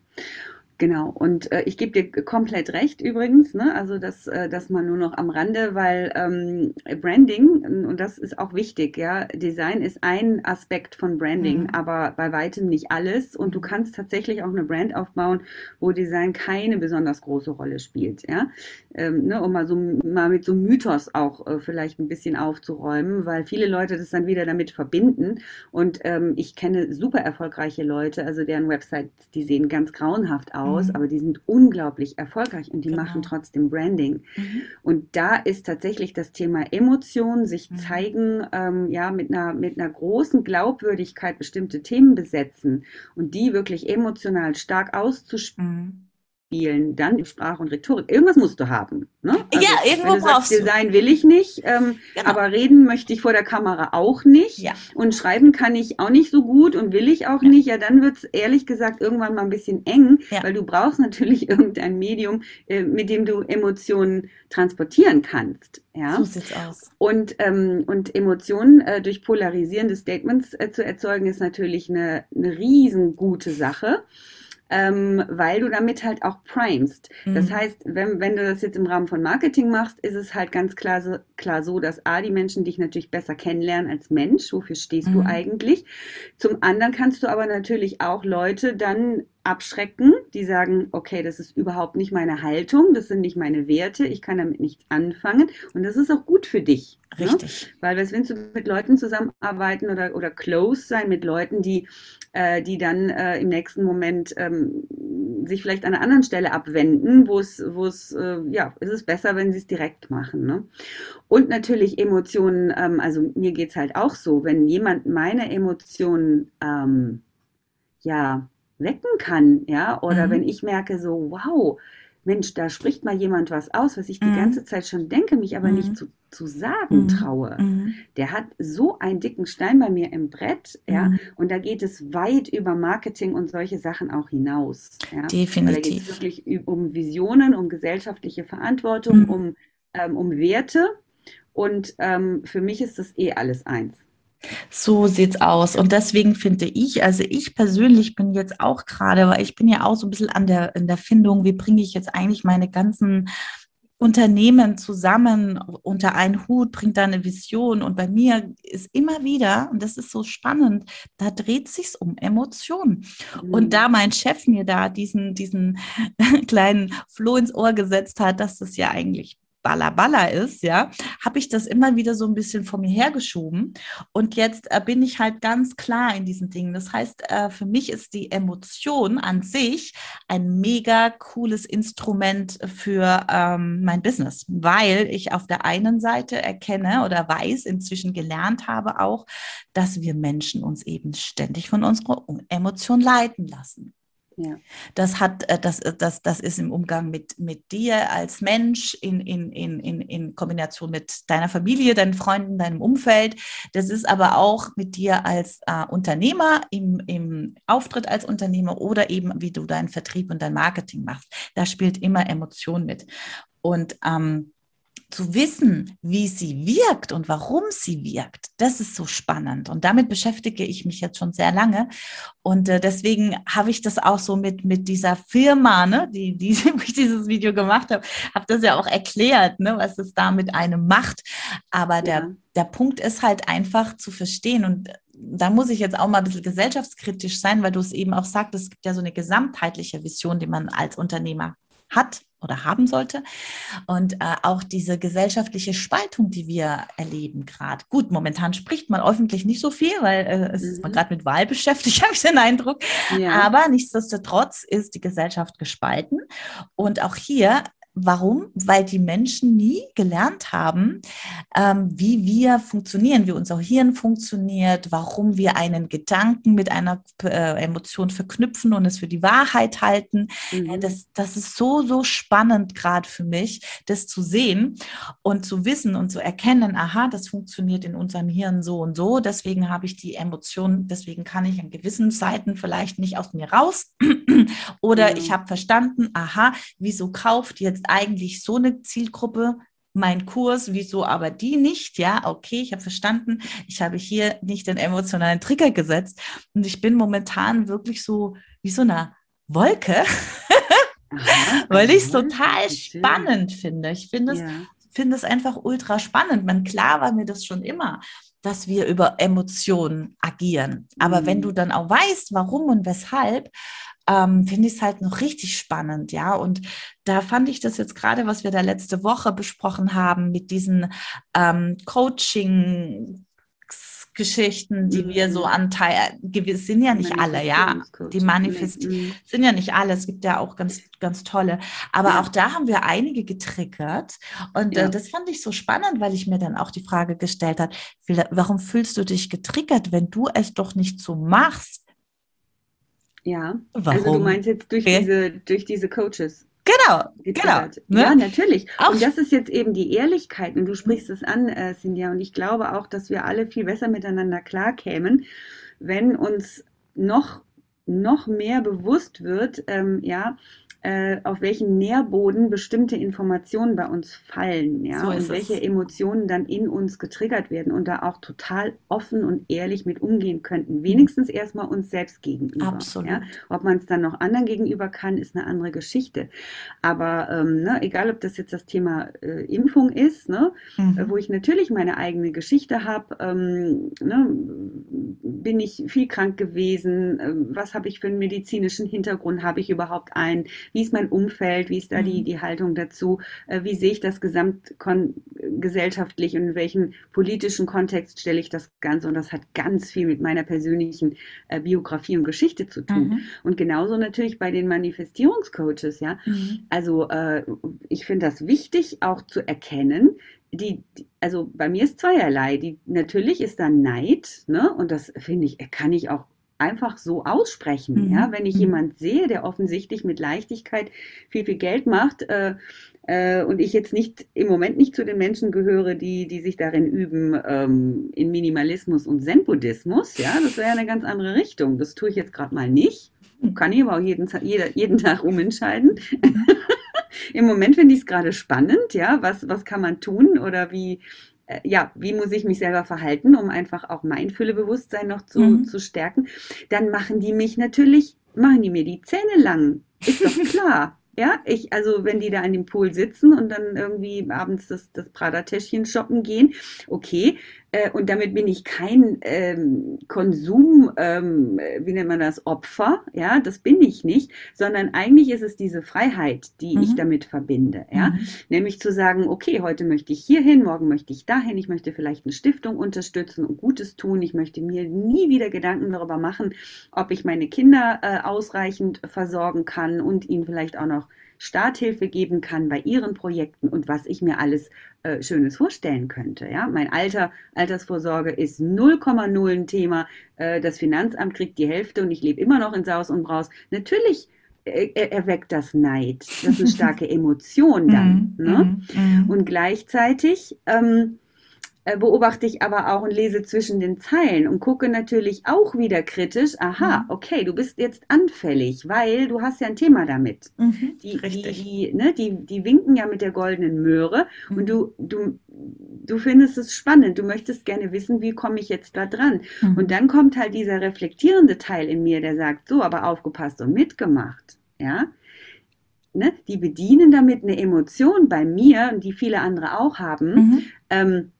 Genau, und äh, ich gebe dir komplett recht übrigens, ne? also das, äh, dass man nur noch am Rande, weil ähm, Branding, und das ist auch wichtig, ja, Design ist ein Aspekt von Branding, mhm. aber bei weitem nicht alles. Und du kannst tatsächlich auch eine Brand aufbauen, wo Design keine besonders große Rolle spielt, ja. Ähm, ne? Um mal so mal mit so Mythos auch äh, vielleicht ein bisschen aufzuräumen, weil viele Leute das dann wieder damit verbinden. Und ähm, ich kenne super erfolgreiche Leute, also deren Websites, die sehen ganz grauenhaft aus aus, mhm. aber die sind unglaublich erfolgreich und die genau. machen trotzdem Branding. Mhm. Und da ist tatsächlich das Thema Emotionen, sich mhm. zeigen, ähm, ja, mit einer, mit einer großen Glaubwürdigkeit bestimmte Themen besetzen und die wirklich emotional stark auszuspielen mhm spielen, dann Sprache und Rhetorik. Irgendwas musst du haben. Ne? Also, ja, irgendwo brauchst sagst, du. Design will ich nicht, ähm, genau. aber reden möchte ich vor der Kamera auch nicht. Ja. Und schreiben kann ich auch nicht so gut und will ich auch ja. nicht. Ja, dann wird es ehrlich gesagt irgendwann mal ein bisschen eng, ja. weil du brauchst natürlich irgendein Medium, äh, mit dem du Emotionen transportieren kannst. Ja? So sieht's aus. Und, ähm, und Emotionen äh, durch polarisierende Statements äh, zu erzeugen, ist natürlich eine, eine riesengute Sache ähm, weil du damit halt auch primest. Mhm. Das heißt, wenn, wenn du das jetzt im Rahmen von Marketing machst, ist es halt ganz klar so, klar so, dass A, die Menschen dich natürlich besser kennenlernen als Mensch. Wofür stehst mhm. du eigentlich? Zum anderen kannst du aber natürlich auch Leute dann abschrecken, die sagen, okay, das ist überhaupt nicht meine Haltung, das sind nicht meine Werte, ich kann damit nichts anfangen und das ist auch gut für dich. Ne? Richtig. Ne? Weil was willst du mit Leuten zusammenarbeiten oder, oder close sein mit Leuten, die, äh, die dann äh, im nächsten Moment ähm, sich vielleicht an einer anderen Stelle abwenden, wo es, wo es, äh, ja, ist es besser, wenn sie es direkt machen. Ne? Und natürlich Emotionen, ähm, also mir geht es halt auch so, wenn jemand meine Emotionen, ähm, ja, wecken kann, ja, oder mhm. wenn ich merke so, wow, Mensch, da spricht mal jemand was aus, was ich die mhm. ganze Zeit schon denke, mich aber mhm. nicht zu, zu sagen mhm. traue. Mhm. Der hat so einen dicken Stein bei mir im Brett, ja, und da geht es weit über Marketing und solche Sachen auch hinaus. Ja? Definitiv. Da geht es wirklich um Visionen, um gesellschaftliche Verantwortung, um, ähm, um Werte. Und ähm, für mich ist das eh alles eins. So sieht's aus. Und deswegen finde ich, also ich persönlich bin jetzt auch gerade, weil ich bin ja auch so ein bisschen an der, in der Findung, wie bringe ich jetzt eigentlich meine ganzen Unternehmen zusammen unter einen Hut, bringt da eine Vision. Und bei mir ist immer wieder, und das ist so spannend, da dreht sich's um Emotionen. Mhm. Und da mein Chef mir da diesen, diesen kleinen Floh ins Ohr gesetzt hat, dass das ja eigentlich Balla ist, ja, habe ich das immer wieder so ein bisschen vor mir hergeschoben. Und jetzt äh, bin ich halt ganz klar in diesen Dingen. Das heißt, äh, für mich ist die Emotion an sich ein mega cooles Instrument für ähm, mein Business, weil ich auf der einen Seite erkenne oder weiß, inzwischen gelernt habe auch, dass wir Menschen uns eben ständig von unserer Emotion leiten lassen. Ja. Das hat, äh, das, äh, das, das ist im Umgang mit, mit dir als Mensch in, in, in, in Kombination mit deiner Familie, deinen Freunden, deinem Umfeld. Das ist aber auch mit dir als äh, Unternehmer im, im Auftritt als Unternehmer oder eben wie du deinen Vertrieb und dein Marketing machst. Da spielt immer Emotion mit. Und ähm, zu wissen, wie sie wirkt und warum sie wirkt, das ist so spannend. Und damit beschäftige ich mich jetzt schon sehr lange. Und äh, deswegen habe ich das auch so mit, mit dieser Firma, ne, die, die wo ich dieses Video gemacht habe, habe das ja auch erklärt, ne, was es da mit einem macht. Aber ja. der, der Punkt ist halt einfach zu verstehen und da muss ich jetzt auch mal ein bisschen gesellschaftskritisch sein, weil du es eben auch sagst, es gibt ja so eine gesamtheitliche Vision, die man als Unternehmer hat oder haben sollte. Und äh, auch diese gesellschaftliche Spaltung, die wir erleben gerade. Gut, momentan spricht man öffentlich nicht so viel, weil äh, es mhm. ist man mhm. gerade mit Wahl beschäftigt, habe ich den Eindruck. Ja. Aber nichtsdestotrotz ist die Gesellschaft gespalten. Und auch hier Warum? Weil die Menschen nie gelernt haben, ähm, wie wir funktionieren, wie unser Hirn funktioniert, warum wir einen Gedanken mit einer äh, Emotion verknüpfen und es für die Wahrheit halten. Mhm. Äh, das, das ist so, so spannend gerade für mich, das zu sehen und zu wissen und zu erkennen, aha, das funktioniert in unserem Hirn so und so. Deswegen habe ich die Emotion, deswegen kann ich an gewissen Seiten vielleicht nicht aus mir raus. Oder mhm. ich habe verstanden, aha, wieso kauft jetzt jetzt eigentlich so eine Zielgruppe mein Kurs, wieso aber die nicht? Ja, okay, ich habe verstanden, ich habe hier nicht den emotionalen Trigger gesetzt und ich bin momentan wirklich so wie so eine Wolke, weil ich es total spannend finde. Ich finde es, ja. finde es einfach ultra spannend. Man klar war mir das schon immer, dass wir über Emotionen agieren. Aber mhm. wenn du dann auch weißt, warum und weshalb, ähm, finde ich es halt noch richtig spannend, ja. Und da fand ich das jetzt gerade, was wir da letzte Woche besprochen haben, mit diesen ähm, Coaching. Geschichten, die mhm. wir so anteilen, gewiss sind ja nicht alle, ja. Die Manifest mhm. sind ja nicht alle. Es gibt ja auch ganz, ganz tolle. Aber ja. auch da haben wir einige getriggert. Und äh, ja. äh, das fand ich so spannend, weil ich mir dann auch die Frage gestellt habe, warum fühlst du dich getriggert, wenn du es doch nicht so machst? Ja. Warum? Also du meinst jetzt durch okay. diese, durch diese Coaches. Genau, genau. Ne? Ja, natürlich. Auch und das ist jetzt eben die Ehrlichkeit. Und du sprichst es an, äh, Cynthia. Und ich glaube auch, dass wir alle viel besser miteinander klarkämen, wenn uns noch, noch mehr bewusst wird, ähm, ja, äh, auf welchen Nährboden bestimmte Informationen bei uns fallen, ja, so und welche es. Emotionen dann in uns getriggert werden und da auch total offen und ehrlich mit umgehen könnten. Wenigstens erstmal uns selbst gegenüber. Absolut. Ja. Ob man es dann noch anderen gegenüber kann, ist eine andere Geschichte. Aber ähm, ne, egal, ob das jetzt das Thema äh, Impfung ist, ne, mhm. wo ich natürlich meine eigene Geschichte habe, ähm, ne, bin ich viel krank gewesen? Ähm, was habe ich für einen medizinischen Hintergrund? Habe ich überhaupt einen? Wie ist mein Umfeld? Wie ist da die, mhm. die Haltung dazu? Äh, wie sehe ich das gesamtgesellschaftlich und in welchem politischen Kontext stelle ich das Ganze? Und das hat ganz viel mit meiner persönlichen äh, Biografie und Geschichte zu tun. Mhm. Und genauso natürlich bei den Manifestierungscoaches, ja. Mhm. Also äh, ich finde das wichtig, auch zu erkennen, die, also bei mir ist zweierlei. Die, natürlich ist da Neid, ne? Und das finde ich, kann ich auch einfach so aussprechen. Mhm. Ja, wenn ich mhm. jemand sehe, der offensichtlich mit Leichtigkeit viel, viel Geld macht, äh, äh, und ich jetzt nicht im Moment nicht zu den Menschen gehöre, die, die sich darin üben, ähm, in Minimalismus und Zen-Buddhismus, ja, das wäre eine ganz andere Richtung. Das tue ich jetzt gerade mal nicht. Kann ich aber auch jeden, jeder, jeden Tag umentscheiden. Im Moment finde ich es gerade spannend, ja, was, was kann man tun oder wie, ja, wie muss ich mich selber verhalten, um einfach auch mein Füllebewusstsein noch zu, mhm. zu stärken. Dann machen die mich natürlich, machen die mir die Zähne lang. Ist doch klar. Ja, ich, also wenn die da an dem Pool sitzen und dann irgendwie abends das, das Prada-Täschchen shoppen gehen, okay, äh, und damit bin ich kein ähm, Konsum, ähm, wie nennt man das, Opfer, ja, das bin ich nicht, sondern eigentlich ist es diese Freiheit, die mhm. ich damit verbinde, ja, mhm. nämlich zu sagen, okay, heute möchte ich hier hin, morgen möchte ich dahin, ich möchte vielleicht eine Stiftung unterstützen und Gutes tun, ich möchte mir nie wieder Gedanken darüber machen, ob ich meine Kinder äh, ausreichend versorgen kann und ihnen vielleicht auch noch Starthilfe geben kann bei ihren Projekten und was ich mir alles äh, Schönes vorstellen könnte. Ja, mein Alter, Altersvorsorge ist 0,0 ein Thema. Äh, das Finanzamt kriegt die Hälfte und ich lebe immer noch in Saus und Braus. Natürlich äh, erweckt das Neid. Das ist eine starke Emotion dann. Mhm, ne? Mhm, mhm. Und gleichzeitig ähm, äh, beobachte ich aber auch und lese zwischen den Zeilen und gucke natürlich auch wieder kritisch, aha, mhm. okay, du bist jetzt anfällig, weil du hast ja ein Thema damit. Mhm, die, die, die, ne, die, die winken ja mit der goldenen Möhre mhm. und du, du, du findest es spannend, du möchtest gerne wissen, wie komme ich jetzt da dran. Mhm. Und dann kommt halt dieser reflektierende Teil in mir, der sagt, so, aber aufgepasst und mitgemacht. Ja, Ne, die bedienen damit eine Emotion bei mir, die viele andere auch haben, mhm. ähm,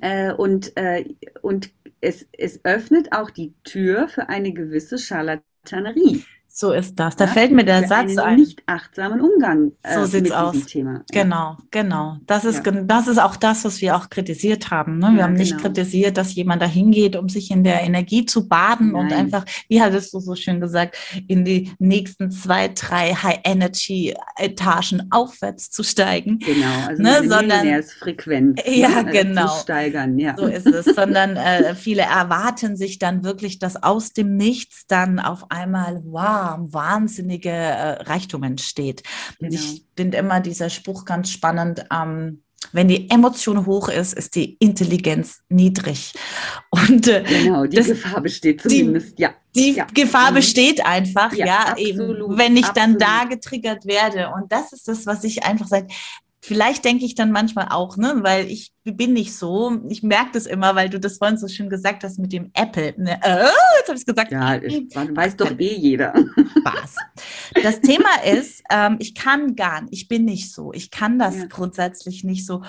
äh, und, äh, und es, es öffnet auch die Tür für eine gewisse Charlatanerie. So ist das. Da ja, fällt mir der Satz ein. Nicht achtsamen Umgang äh, so sieht's mit aus. diesem Thema. Genau, genau. Das ist, ja. das ist auch das, was wir auch kritisiert haben. Ne? Wir ja, haben nicht genau. kritisiert, dass jemand da hingeht, um sich in der Energie zu baden Nein. und einfach, wie hattest du so schön gesagt, in die nächsten zwei, drei High-Energy-Etagen aufwärts zu steigen. Genau, also ne? sondern Frequenz ja, ne? genau. zu steigern. Ja. So ist es. sondern äh, viele erwarten sich dann wirklich, dass aus dem Nichts dann auf einmal, wow, wahnsinnige äh, Reichtum entsteht. Genau. Ich finde immer dieser Spruch ganz spannend. Ähm, wenn die Emotion hoch ist, ist die Intelligenz niedrig. Und äh, genau, die das, Gefahr besteht zumindest, die, ja. Die ja. Gefahr mhm. besteht einfach, ja, ja eben, wenn ich absolut. dann da getriggert werde. Und das ist das, was ich einfach sage. Vielleicht denke ich dann manchmal auch, ne, weil ich bin nicht so. Ich merke das immer, weil du das vorhin so schön gesagt hast mit dem Apple. Ne? Äh, jetzt habe ich gesagt. Ja, ich, weiß doch eh jeder. Spaß. Das Thema ist, ähm, ich kann gar nicht, ich bin nicht so. Ich kann das ja. grundsätzlich nicht so.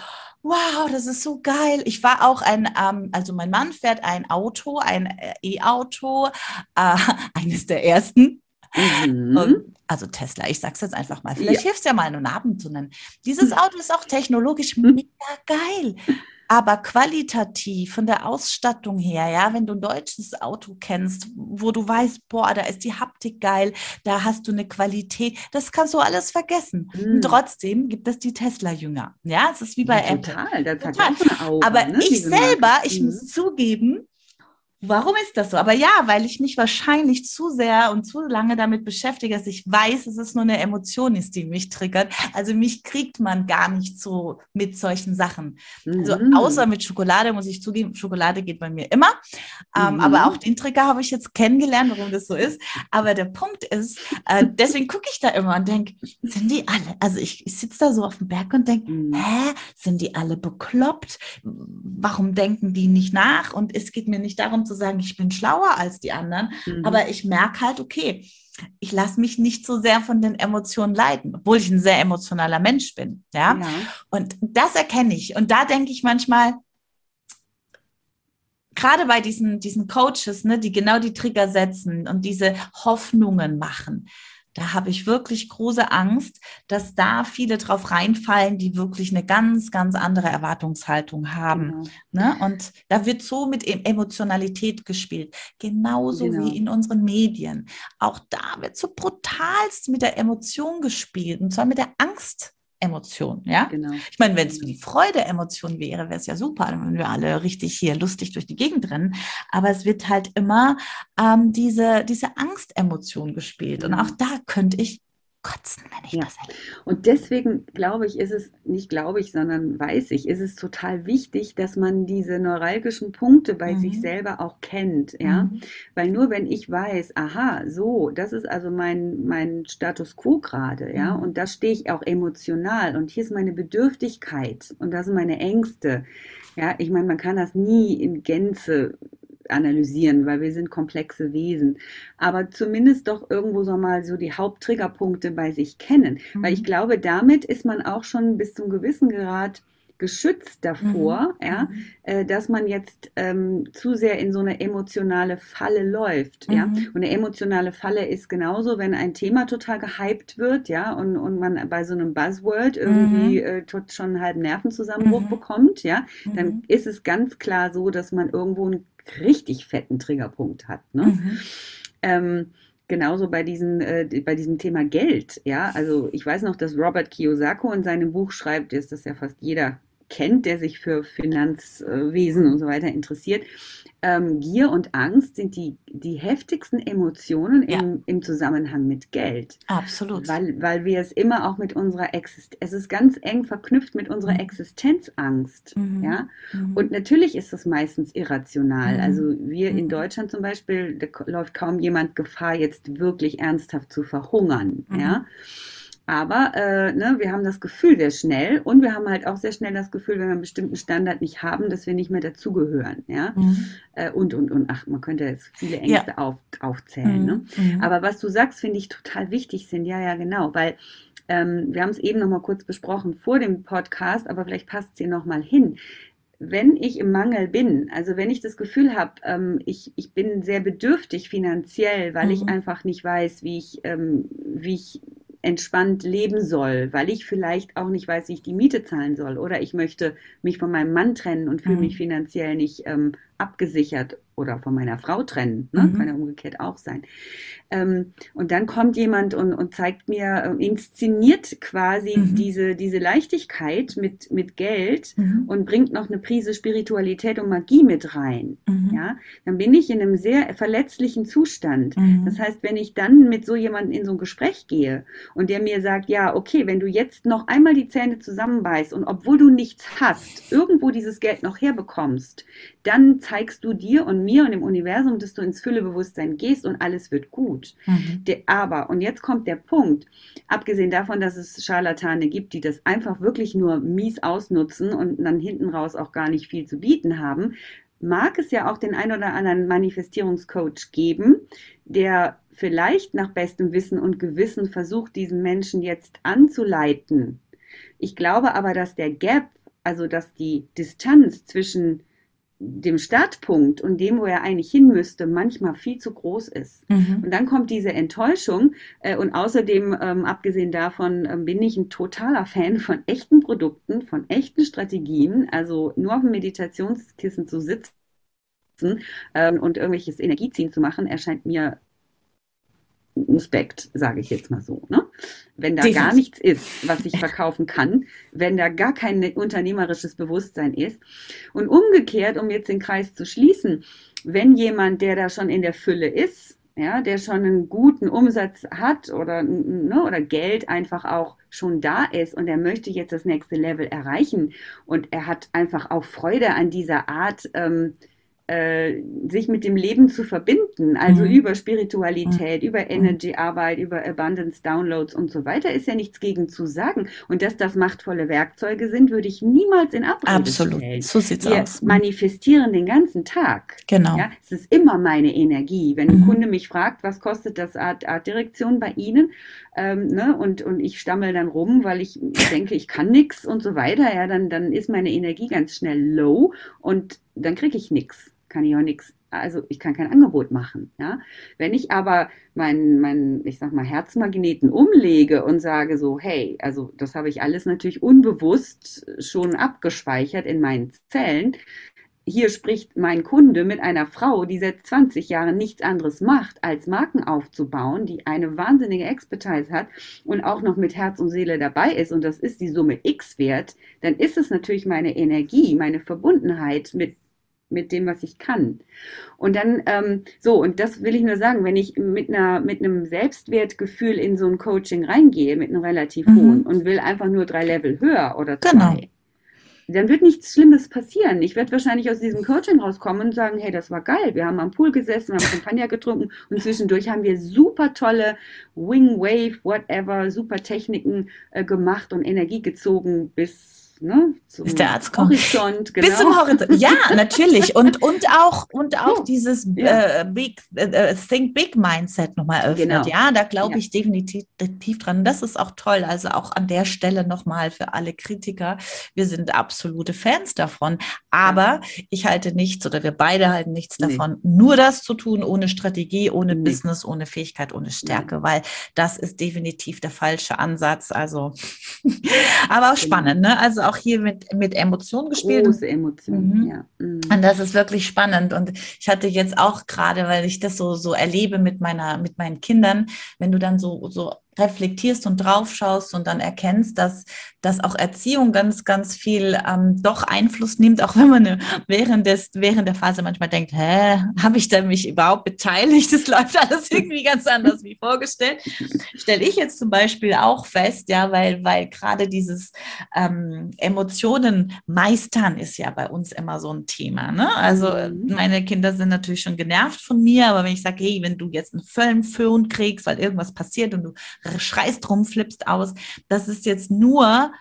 Wow, das ist so geil. Ich war auch ein, ähm, also mein Mann fährt ein Auto, ein äh, E-Auto, äh, eines der ersten. Mhm. Also Tesla, ich sag's jetzt einfach mal. Vielleicht ja. hilft es ja mal, einen Namen zu nennen. Dieses hm. Auto ist auch technologisch hm. mega geil. Aber qualitativ von der Ausstattung her, ja, wenn du ein deutsches Auto kennst, wo du weißt, boah, da ist die Haptik geil, da hast du eine Qualität, das kannst du alles vergessen. Mhm. Und trotzdem gibt es die Tesla-Jünger. Ja, es ist wie bei ja, total, Apple. Total. Hat Augen, Aber ne, ich selber, ich mhm. muss zugeben, Warum ist das so? Aber ja, weil ich mich wahrscheinlich zu sehr und zu lange damit beschäftige, dass ich weiß, dass es nur eine Emotion ist, die mich triggert. Also mich kriegt man gar nicht so mit solchen Sachen. Also mhm. Also außer mit Schokolade muss ich zugeben, Schokolade geht bei mir immer. Ähm, mhm. Aber auch den Trigger habe ich jetzt kennengelernt, warum das so ist. Aber der Punkt ist, äh, deswegen gucke ich da immer und denke, sind die alle, also ich, ich sitze da so auf dem Berg und denke, mhm. hä, sind die alle bekloppt? Warum denken die nicht nach? Und es geht mir nicht darum zu zu sagen, ich bin schlauer als die anderen, mhm. aber ich merke halt, okay, ich lasse mich nicht so sehr von den Emotionen leiten, obwohl ich ein sehr emotionaler Mensch bin. Ja. ja. Und das erkenne ich. Und da denke ich manchmal, gerade bei diesen, diesen Coaches, ne, die genau die Trigger setzen und diese Hoffnungen machen, da habe ich wirklich große Angst, dass da viele drauf reinfallen, die wirklich eine ganz, ganz andere Erwartungshaltung haben. Genau. Ne? Und da wird so mit Emotionalität gespielt, genauso genau. wie in unseren Medien. Auch da wird so brutalst mit der Emotion gespielt, und zwar mit der Angst. Emotion, ja? Genau. Ich meine, wenn es die Freude-Emotion wäre, wäre es ja super, wenn wir alle richtig hier lustig durch die Gegend rennen. Aber es wird halt immer ähm, diese, diese Angstemotion gespielt. Und auch da könnte ich kotzen, wenn ich ja. das hätte. Und deswegen glaube ich, ist es, nicht glaube ich, sondern weiß ich, ist es total wichtig, dass man diese neuralgischen Punkte bei mhm. sich selber auch kennt, ja. Mhm. Weil nur wenn ich weiß, aha, so, das ist also mein, mein Status quo gerade, ja, mhm. und da stehe ich auch emotional und hier ist meine Bedürftigkeit und das sind meine Ängste. Ja, ich meine, man kann das nie in Gänze analysieren, weil wir sind komplexe Wesen. Aber zumindest doch irgendwo so mal so die Haupttriggerpunkte bei sich kennen. Mhm. Weil ich glaube, damit ist man auch schon bis zum gewissen Grad geschützt davor, mhm. ja, mhm. äh, dass man jetzt ähm, zu sehr in so eine emotionale Falle läuft, mhm. ja. Und eine emotionale Falle ist genauso, wenn ein Thema total gehypt wird, ja, und, und man bei so einem Buzzword irgendwie mhm. äh, schon einen halben Nervenzusammenbruch mhm. bekommt, ja, dann mhm. ist es ganz klar so, dass man irgendwo einen richtig fetten Triggerpunkt hat. Ne? Mhm. Ähm, genauso bei, diesen, äh, bei diesem Thema Geld. Ja, also ich weiß noch, dass Robert Kiyosako in seinem Buch schreibt, ist das ja fast jeder kennt, der sich für Finanzwesen und so weiter interessiert. Ähm, Gier und Angst sind die, die heftigsten Emotionen ja. im, im Zusammenhang mit Geld. Absolut. Weil, weil wir es immer auch mit unserer Existenz, es ist ganz eng verknüpft mit unserer mhm. Existenzangst. Mhm. Ja? Mhm. Und natürlich ist es meistens irrational. Mhm. Also wir in mhm. Deutschland zum Beispiel, da läuft kaum jemand Gefahr, jetzt wirklich ernsthaft zu verhungern. Ja. Aber äh, ne, wir haben das Gefühl sehr schnell und wir haben halt auch sehr schnell das Gefühl, wenn wir einen bestimmten Standard nicht haben, dass wir nicht mehr dazugehören. Ja? Mhm. Äh, und, und, und. Ach, man könnte jetzt viele Ängste ja. auf, aufzählen. Mhm. Ne? Mhm. Aber was du sagst, finde ich total wichtig sind. Ja, ja, genau. Weil ähm, wir haben es eben noch mal kurz besprochen vor dem Podcast, aber vielleicht passt es hier noch mal hin wenn ich im Mangel bin, also wenn ich das Gefühl habe, ähm, ich, ich bin sehr bedürftig finanziell, weil mhm. ich einfach nicht weiß, wie ich, ähm, wie ich entspannt leben soll, weil ich vielleicht auch nicht weiß, wie ich die Miete zahlen soll oder ich möchte mich von meinem Mann trennen und fühle mhm. mich finanziell nicht ähm, abgesichert oder von meiner Frau trennen. Ne? Mhm. Kann ja umgekehrt auch sein. Ähm, und dann kommt jemand und, und zeigt mir, äh, inszeniert quasi mhm. diese, diese Leichtigkeit mit, mit Geld mhm. und bringt noch eine Prise Spiritualität und Magie mit rein. Mhm. Ja? Dann bin ich in einem sehr verletzlichen Zustand. Mhm. Das heißt, wenn ich dann mit so jemandem in so ein Gespräch gehe und der mir sagt, ja, okay, wenn du jetzt noch einmal die Zähne zusammenbeißt und obwohl du nichts hast, irgendwo dieses Geld noch herbekommst, dann zeigst du dir und mir und dem Universum, dass du ins Füllebewusstsein gehst und alles wird gut. Mhm. Der, aber, und jetzt kommt der Punkt, abgesehen davon, dass es Scharlatane gibt, die das einfach wirklich nur mies ausnutzen und dann hinten raus auch gar nicht viel zu bieten haben, mag es ja auch den ein oder anderen Manifestierungscoach geben, der vielleicht nach bestem Wissen und Gewissen versucht, diesen Menschen jetzt anzuleiten. Ich glaube aber, dass der Gap, also dass die Distanz zwischen dem Startpunkt und dem, wo er eigentlich hin müsste, manchmal viel zu groß ist. Mhm. Und dann kommt diese Enttäuschung. Äh, und außerdem, ähm, abgesehen davon, äh, bin ich ein totaler Fan von echten Produkten, von echten Strategien. Also nur auf dem Meditationskissen zu sitzen ähm, und irgendwelches Energieziehen zu machen, erscheint mir Respekt, sage ich jetzt mal so. Ne? Wenn da gar nichts ist, was ich verkaufen kann, wenn da gar kein unternehmerisches Bewusstsein ist. Und umgekehrt, um jetzt den Kreis zu schließen, wenn jemand, der da schon in der Fülle ist, ja, der schon einen guten Umsatz hat oder, ne, oder Geld einfach auch schon da ist und er möchte jetzt das nächste Level erreichen und er hat einfach auch Freude an dieser Art, ähm, äh, sich mit dem Leben zu verbinden, also mhm. über Spiritualität, mhm. über Energy-Arbeit, über Abundance-Downloads und so weiter, ist ja nichts gegen zu sagen. Und dass das machtvolle Werkzeuge sind, würde ich niemals in Abrede Absolut, stellen. so sieht's Wir aus. Mhm. manifestieren den ganzen Tag. Genau. Ja, es ist immer meine Energie. Wenn ein mhm. Kunde mich fragt, was kostet das Art, Artdirektion bei Ihnen, ähm, ne, und, und ich stammel dann rum, weil ich denke, ich kann nichts und so weiter, ja, dann, dann ist meine Energie ganz schnell low und dann kriege ich nichts kann ich auch nichts, also ich kann kein Angebot machen. Ja? Wenn ich aber meinen, mein, ich sag mal, Herzmagneten umlege und sage so, hey, also das habe ich alles natürlich unbewusst schon abgespeichert in meinen Zellen, hier spricht mein Kunde mit einer Frau, die seit 20 Jahren nichts anderes macht, als Marken aufzubauen, die eine wahnsinnige Expertise hat und auch noch mit Herz und Seele dabei ist und das ist die Summe X wert, dann ist es natürlich meine Energie, meine Verbundenheit mit mit dem, was ich kann. Und dann, ähm, so, und das will ich nur sagen, wenn ich mit, einer, mit einem Selbstwertgefühl in so ein Coaching reingehe, mit einem relativ mhm. hohen und will einfach nur drei Level höher oder zwei, genau dann wird nichts Schlimmes passieren. Ich werde wahrscheinlich aus diesem Coaching rauskommen und sagen, hey, das war geil. Wir haben am Pool gesessen, wir haben Champagner getrunken und zwischendurch haben wir super tolle Wing, Wave, whatever, super Techniken äh, gemacht und Energie gezogen bis ne? Zum Bis der Arzt kommt. Horizont, genau. Bis zum Horizont. Ja, natürlich. Und, und auch, und auch ja. dieses ja. Äh, big, äh, äh, Think Big Mindset nochmal öffnet. Genau. Ja, da glaube ich definitiv, definitiv dran. Das ist auch toll. Also auch an der Stelle nochmal für alle Kritiker. Wir sind absolute Fans davon. Aber ich halte nichts oder wir beide halten nichts nee. davon, nur das zu tun, ohne Strategie, ohne nee. Business, ohne Fähigkeit, ohne Stärke, nee. weil das ist definitiv der falsche Ansatz. Also, aber auch genau. spannend, ne? Also auch hier mit, mit Emotionen gespielt. Große Emotionen, mhm. ja. Mhm. Und das ist wirklich spannend. Und ich hatte jetzt auch gerade, weil ich das so, so erlebe mit meiner, mit meinen Kindern, wenn du dann so, so reflektierst und draufschaust und dann erkennst, dass, dass auch Erziehung ganz, ganz viel ähm, doch Einfluss nimmt, auch wenn man während, des, während der Phase manchmal denkt, hä, habe ich da mich überhaupt beteiligt? Das läuft alles irgendwie ganz anders wie vorgestellt. Stelle ich jetzt zum Beispiel auch fest, ja, weil, weil gerade dieses ähm, Emotionen meistern ist ja bei uns immer so ein Thema. Ne? Also mhm. meine Kinder sind natürlich schon genervt von mir, aber wenn ich sage, hey, wenn du jetzt einen Föhn kriegst, weil irgendwas passiert und du schreist rum, flippst aus. Das ist jetzt nur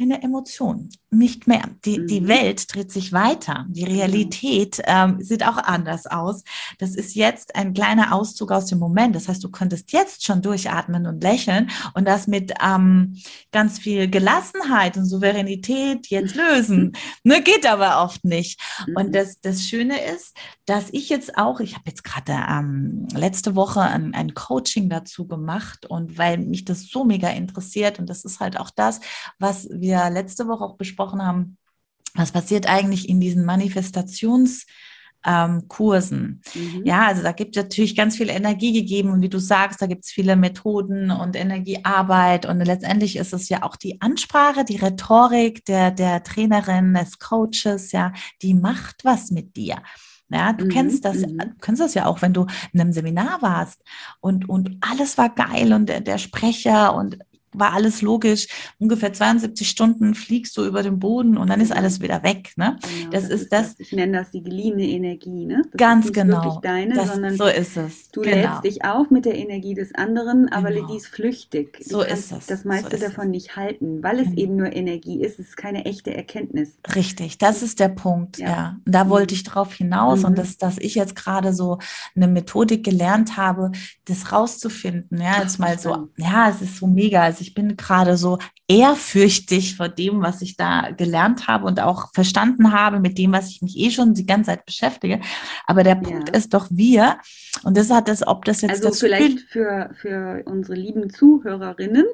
eine Emotion, nicht mehr. Die, mhm. die Welt dreht sich weiter. Die genau. Realität ähm, sieht auch anders aus. Das ist jetzt ein kleiner Auszug aus dem Moment. Das heißt, du könntest jetzt schon durchatmen und lächeln und das mit ähm, ganz viel Gelassenheit und Souveränität jetzt lösen. ne, geht aber oft nicht. Mhm. Und das, das Schöne ist, dass ich jetzt auch, ich habe jetzt gerade ähm, letzte Woche ein, ein Coaching dazu gemacht und weil mich das so mega interessiert und das ist halt auch das, was wir wir letzte Woche auch besprochen haben, was passiert eigentlich in diesen Manifestationskursen. Ähm, mhm. Ja, also da gibt es natürlich ganz viel Energie gegeben und wie du sagst, da gibt es viele Methoden und Energiearbeit und letztendlich ist es ja auch die Ansprache, die Rhetorik der, der Trainerin, des Coaches, ja, die macht was mit dir. Ja, du mhm, kennst das, mhm. du kennst das ja auch, wenn du in einem Seminar warst und, und alles war geil und der, der Sprecher und war alles logisch. Ungefähr 72 Stunden fliegst du über den Boden und dann ist alles wieder weg. Ne? Genau, das, das, ist das. Ich nenne das die geliehene Energie. Ne? Das ganz ist genau. Wirklich deine, das, sondern so ist es. Du genau. lädst dich auf mit der Energie des anderen, aber genau. die ist flüchtig. Du so ist es. Das meiste so davon es. nicht halten, weil es mhm. eben nur Energie ist. Es ist keine echte Erkenntnis. Richtig, das ist der Punkt. Ja, ja. da mhm. wollte ich drauf hinaus mhm. und dass, dass ich jetzt gerade so eine Methodik gelernt habe, das rauszufinden. Ja, jetzt mal so. Ja, es ist so mega. Also ich bin gerade so ehrfürchtig vor dem, was ich da gelernt habe und auch verstanden habe, mit dem, was ich mich eh schon die ganze Zeit beschäftige. Aber der Punkt ja. ist doch wir, und das hat das, ob das jetzt also das vielleicht für, für unsere lieben Zuhörerinnen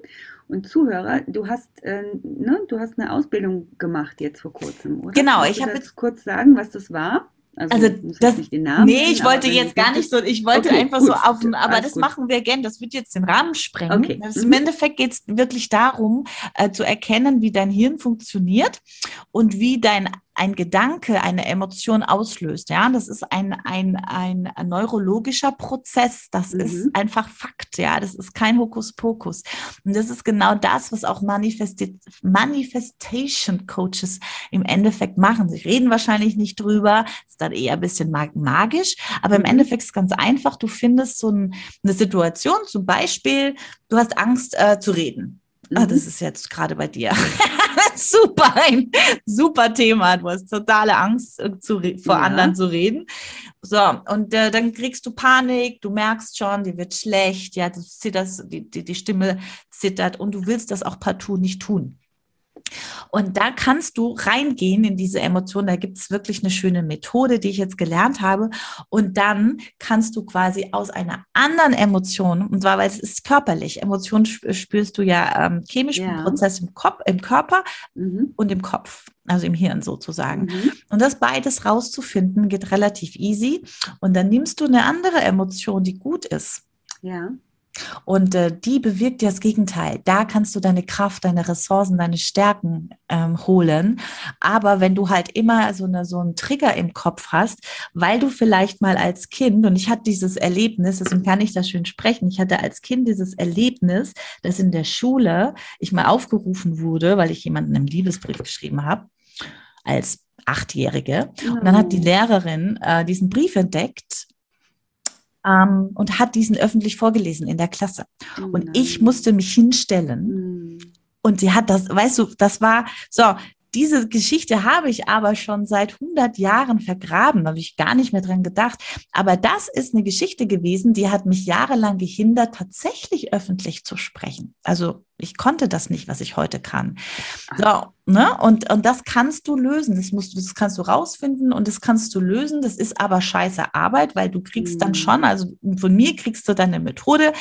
und Zuhörer, du hast, äh, ne, du hast eine Ausbildung gemacht jetzt vor kurzem, oder? Genau, Kannst ich habe jetzt kurz sagen, was das war. Also, also das, nicht den Namen nee, ich wollte jetzt gar nicht so, ich wollte okay, einfach gut, so auf, aber das gut. machen wir gern, das wird jetzt den Rahmen sprengen. Okay. Das, Im. Endeffekt geht es wirklich darum, äh, zu erkennen, wie dein Hirn funktioniert und wie dein ein Gedanke eine Emotion auslöst. Ja, das ist ein, ein, ein neurologischer Prozess. Das mhm. ist einfach Fakt. Ja, das ist kein Hokuspokus. Und das ist genau das, was auch Manifesti Manifestation Coaches im Endeffekt machen. Sie reden wahrscheinlich nicht drüber. Ist dann eher ein bisschen magisch. Aber im mhm. Endeffekt ist es ganz einfach. Du findest so ein, eine Situation, zum Beispiel, du hast Angst äh, zu reden. Ah, mhm. das ist jetzt gerade bei dir. super, ein super Thema. Du hast totale Angst, äh, zu, vor ja. anderen zu reden. So, und äh, dann kriegst du Panik, du merkst schon, dir wird schlecht, ja, du zitterst, die, die, die Stimme zittert und du willst das auch partout nicht tun. Und da kannst du reingehen in diese Emotionen. Da gibt es wirklich eine schöne Methode, die ich jetzt gelernt habe. Und dann kannst du quasi aus einer anderen Emotion, und zwar, weil es ist körperlich, Emotionen spürst du ja ähm, chemischen ja. Prozess im, Kopf, im Körper mhm. und im Kopf also im Hirn sozusagen. Mhm. Und das beides rauszufinden geht relativ easy. Und dann nimmst du eine andere Emotion, die gut ist. Ja. Und äh, die bewirkt ja das Gegenteil. Da kannst du deine Kraft, deine Ressourcen, deine Stärken ähm, holen. Aber wenn du halt immer so, eine, so einen Trigger im Kopf hast, weil du vielleicht mal als Kind, und ich hatte dieses Erlebnis, deswegen kann ich da schön sprechen, ich hatte als Kind dieses Erlebnis, dass in der Schule ich mal aufgerufen wurde, weil ich jemanden einen Liebesbrief geschrieben habe, als Achtjährige. Und dann hat die Lehrerin äh, diesen Brief entdeckt ähm, und hat diesen öffentlich vorgelesen in der Klasse. Oh und ich musste mich hinstellen. Mhm. Und sie hat das, weißt du, das war so, diese Geschichte habe ich aber schon seit 100 Jahren vergraben, da habe ich gar nicht mehr dran gedacht. Aber das ist eine Geschichte gewesen, die hat mich jahrelang gehindert, tatsächlich öffentlich zu sprechen. Also ich konnte das nicht, was ich heute kann. So, ne? Und, und das kannst du lösen. Das musst du, das kannst du rausfinden und das kannst du lösen. Das ist aber scheiße Arbeit, weil du kriegst dann schon, mhm. also von mir kriegst du deine Methode.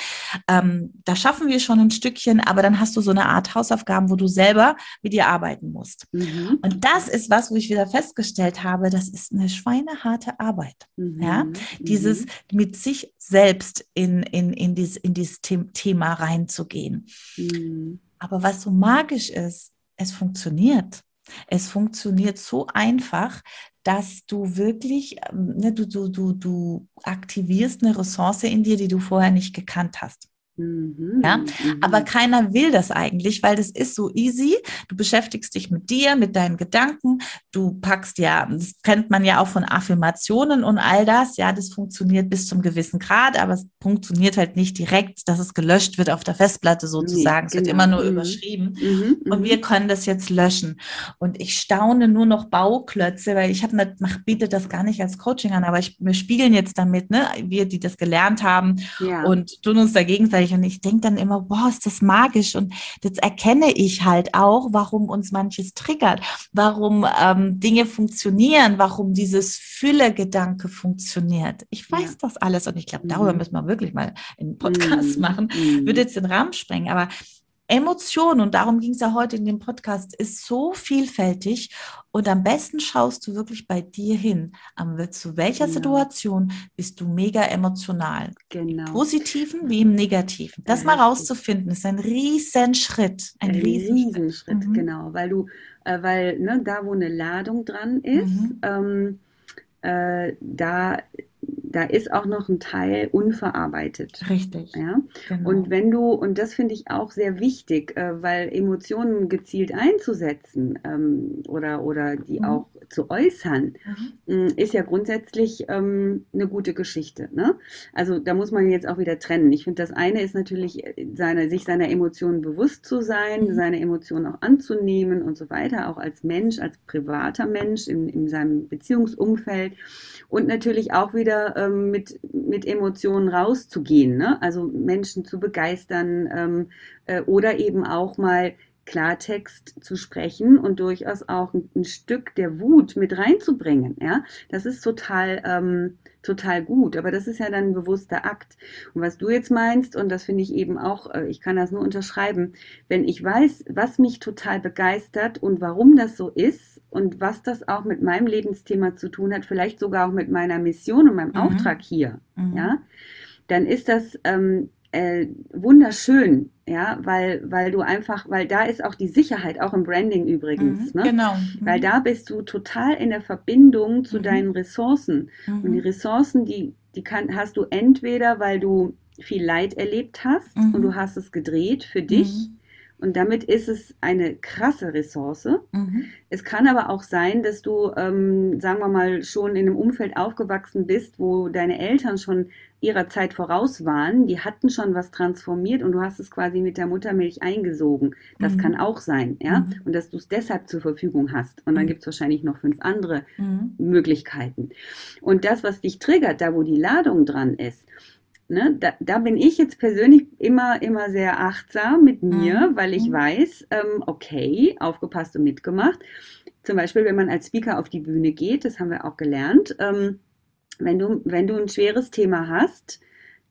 Ähm, da schaffen wir schon ein Stückchen, aber dann hast du so eine Art Hausaufgaben, wo du selber mit dir arbeiten musst. Mhm. Und das ist was, wo ich wieder festgestellt habe, das ist eine schweineharte Arbeit. Mhm. Ja? Dieses mhm. mit sich selbst in, in, in, dieses, in dieses Thema reinzugehen. Mhm. Aber was so magisch ist, es funktioniert. Es funktioniert so einfach, dass du wirklich, ähm, ne, du, du, du, du aktivierst eine Ressource in dir, die du vorher nicht gekannt hast. Mhm, ja, mhm. aber keiner will das eigentlich, weil das ist so easy. Du beschäftigst dich mit dir, mit deinen Gedanken. Du packst ja, das kennt man ja auch von Affirmationen und all das. Ja, das funktioniert bis zum gewissen Grad, aber es funktioniert halt nicht direkt, dass es gelöscht wird auf der Festplatte sozusagen. Nee, es wird genau. immer nur mhm. überschrieben. Mhm, und wir können das jetzt löschen. Und ich staune nur noch Bauklötze, weil ich habe bietet das gar nicht als Coaching an, aber ich, wir spiegeln jetzt damit, ne, wir, die das gelernt haben ja. und tun uns dagegen gegenseitig. Und ich denke dann immer, boah, ist das magisch. Und jetzt erkenne ich halt auch, warum uns manches triggert, warum ähm, Dinge funktionieren, warum dieses Fülle-Gedanke funktioniert. Ich weiß ja. das alles und ich glaube, darüber mhm. müssen wir wirklich mal einen Podcast mhm. machen. Mhm. Würde jetzt den Rahmen sprengen, aber Emotion, und darum ging es ja heute in dem Podcast, ist so vielfältig. Und am besten schaust du wirklich bei dir hin. zu welcher genau. Situation bist du mega emotional? Genau. Positiven wie im Negativen. Das ja, mal rauszufinden, ist ein Riesenschritt. Ein, ein Riesenschritt, Riesenschritt mhm. genau. Weil du, äh, weil ne, da, wo eine Ladung dran ist, mhm. ähm, äh, da da ist auch noch ein Teil unverarbeitet. Richtig. Ja? Genau. Und wenn du, und das finde ich auch sehr wichtig, äh, weil Emotionen gezielt einzusetzen ähm, oder, oder die mhm. auch zu äußern, mhm. ist ja grundsätzlich ähm, eine gute Geschichte. Ne? Also da muss man jetzt auch wieder trennen. Ich finde, das eine ist natürlich, äh, seine, sich seiner Emotionen bewusst zu sein, mhm. seine Emotionen auch anzunehmen und so weiter, auch als Mensch, als privater Mensch in, in seinem Beziehungsumfeld und natürlich auch wieder ähm, mit, mit Emotionen rauszugehen, ne? also Menschen zu begeistern ähm, äh, oder eben auch mal Klartext zu sprechen und durchaus auch ein, ein, Stück der Wut mit reinzubringen. Ja, das ist total, ähm, total gut. Aber das ist ja dann ein bewusster Akt. Und was du jetzt meinst, und das finde ich eben auch, äh, ich kann das nur unterschreiben, wenn ich weiß, was mich total begeistert und warum das so ist und was das auch mit meinem Lebensthema zu tun hat, vielleicht sogar auch mit meiner Mission und meinem mhm. Auftrag hier, mhm. ja, dann ist das ähm, äh, wunderschön, ja, weil, weil du einfach, weil da ist auch die Sicherheit, auch im Branding übrigens, mhm, ne? Genau. Mhm. Weil da bist du total in der Verbindung zu mhm. deinen Ressourcen. Und die mhm. Ressourcen, die, die kann, hast du entweder, weil du viel Leid erlebt hast und du mhm. hast es gedreht für dich mhm. Und damit ist es eine krasse Ressource. Mhm. Es kann aber auch sein, dass du, ähm, sagen wir mal, schon in einem Umfeld aufgewachsen bist, wo deine Eltern schon ihrer Zeit voraus waren. Die hatten schon was transformiert und du hast es quasi mit der Muttermilch eingesogen. Das mhm. kann auch sein, ja. Mhm. Und dass du es deshalb zur Verfügung hast. Und dann mhm. gibt es wahrscheinlich noch fünf andere mhm. Möglichkeiten. Und das, was dich triggert, da wo die Ladung dran ist, ne, da, da bin ich jetzt persönlich immer, immer sehr achtsam mit mir, Mhm. weil ich Mhm. weiß, ähm, okay, aufgepasst und mitgemacht. Zum Beispiel, wenn man als Speaker auf die Bühne geht, das haben wir auch gelernt, ähm, wenn du, wenn du ein schweres Thema hast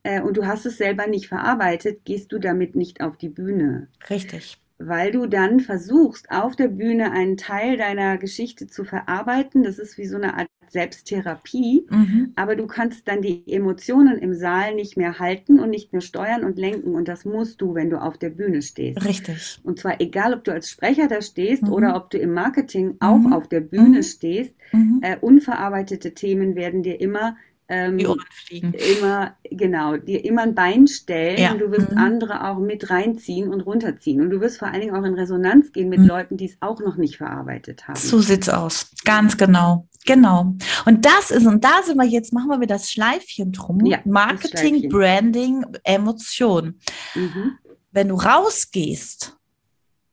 äh, und du hast es selber nicht verarbeitet, gehst du damit nicht auf die Bühne Richtig. Weil du dann versuchst, auf der Bühne einen Teil deiner Geschichte zu verarbeiten. Das ist wie so eine Art Selbsttherapie. Mhm. Aber du kannst dann die Emotionen im Saal nicht mehr halten und nicht mehr steuern und lenken. Und das musst du, wenn du auf der Bühne stehst. Richtig. Und zwar egal, ob du als Sprecher da stehst Mhm. oder ob du im Marketing auch Mhm. auf der Bühne Mhm. stehst. Mhm. Äh, unverarbeitete Themen werden dir immer ähm, Die Ohren fliegen. immer, genau, dir immer ein Bein stellen Ja. und du wirst Mhm. andere auch mit reinziehen und runterziehen. Und du wirst vor allen Dingen auch in Resonanz gehen mit Mhm. Leuten, die es auch noch nicht verarbeitet haben. So sieht's aus. Ganz genau. Genau. Und das ist, und da sind wir jetzt, machen wir wieder das Schleifchen drum. Ja, Marketing, Schleifchen. Branding, Emotion. Mhm. Wenn du rausgehst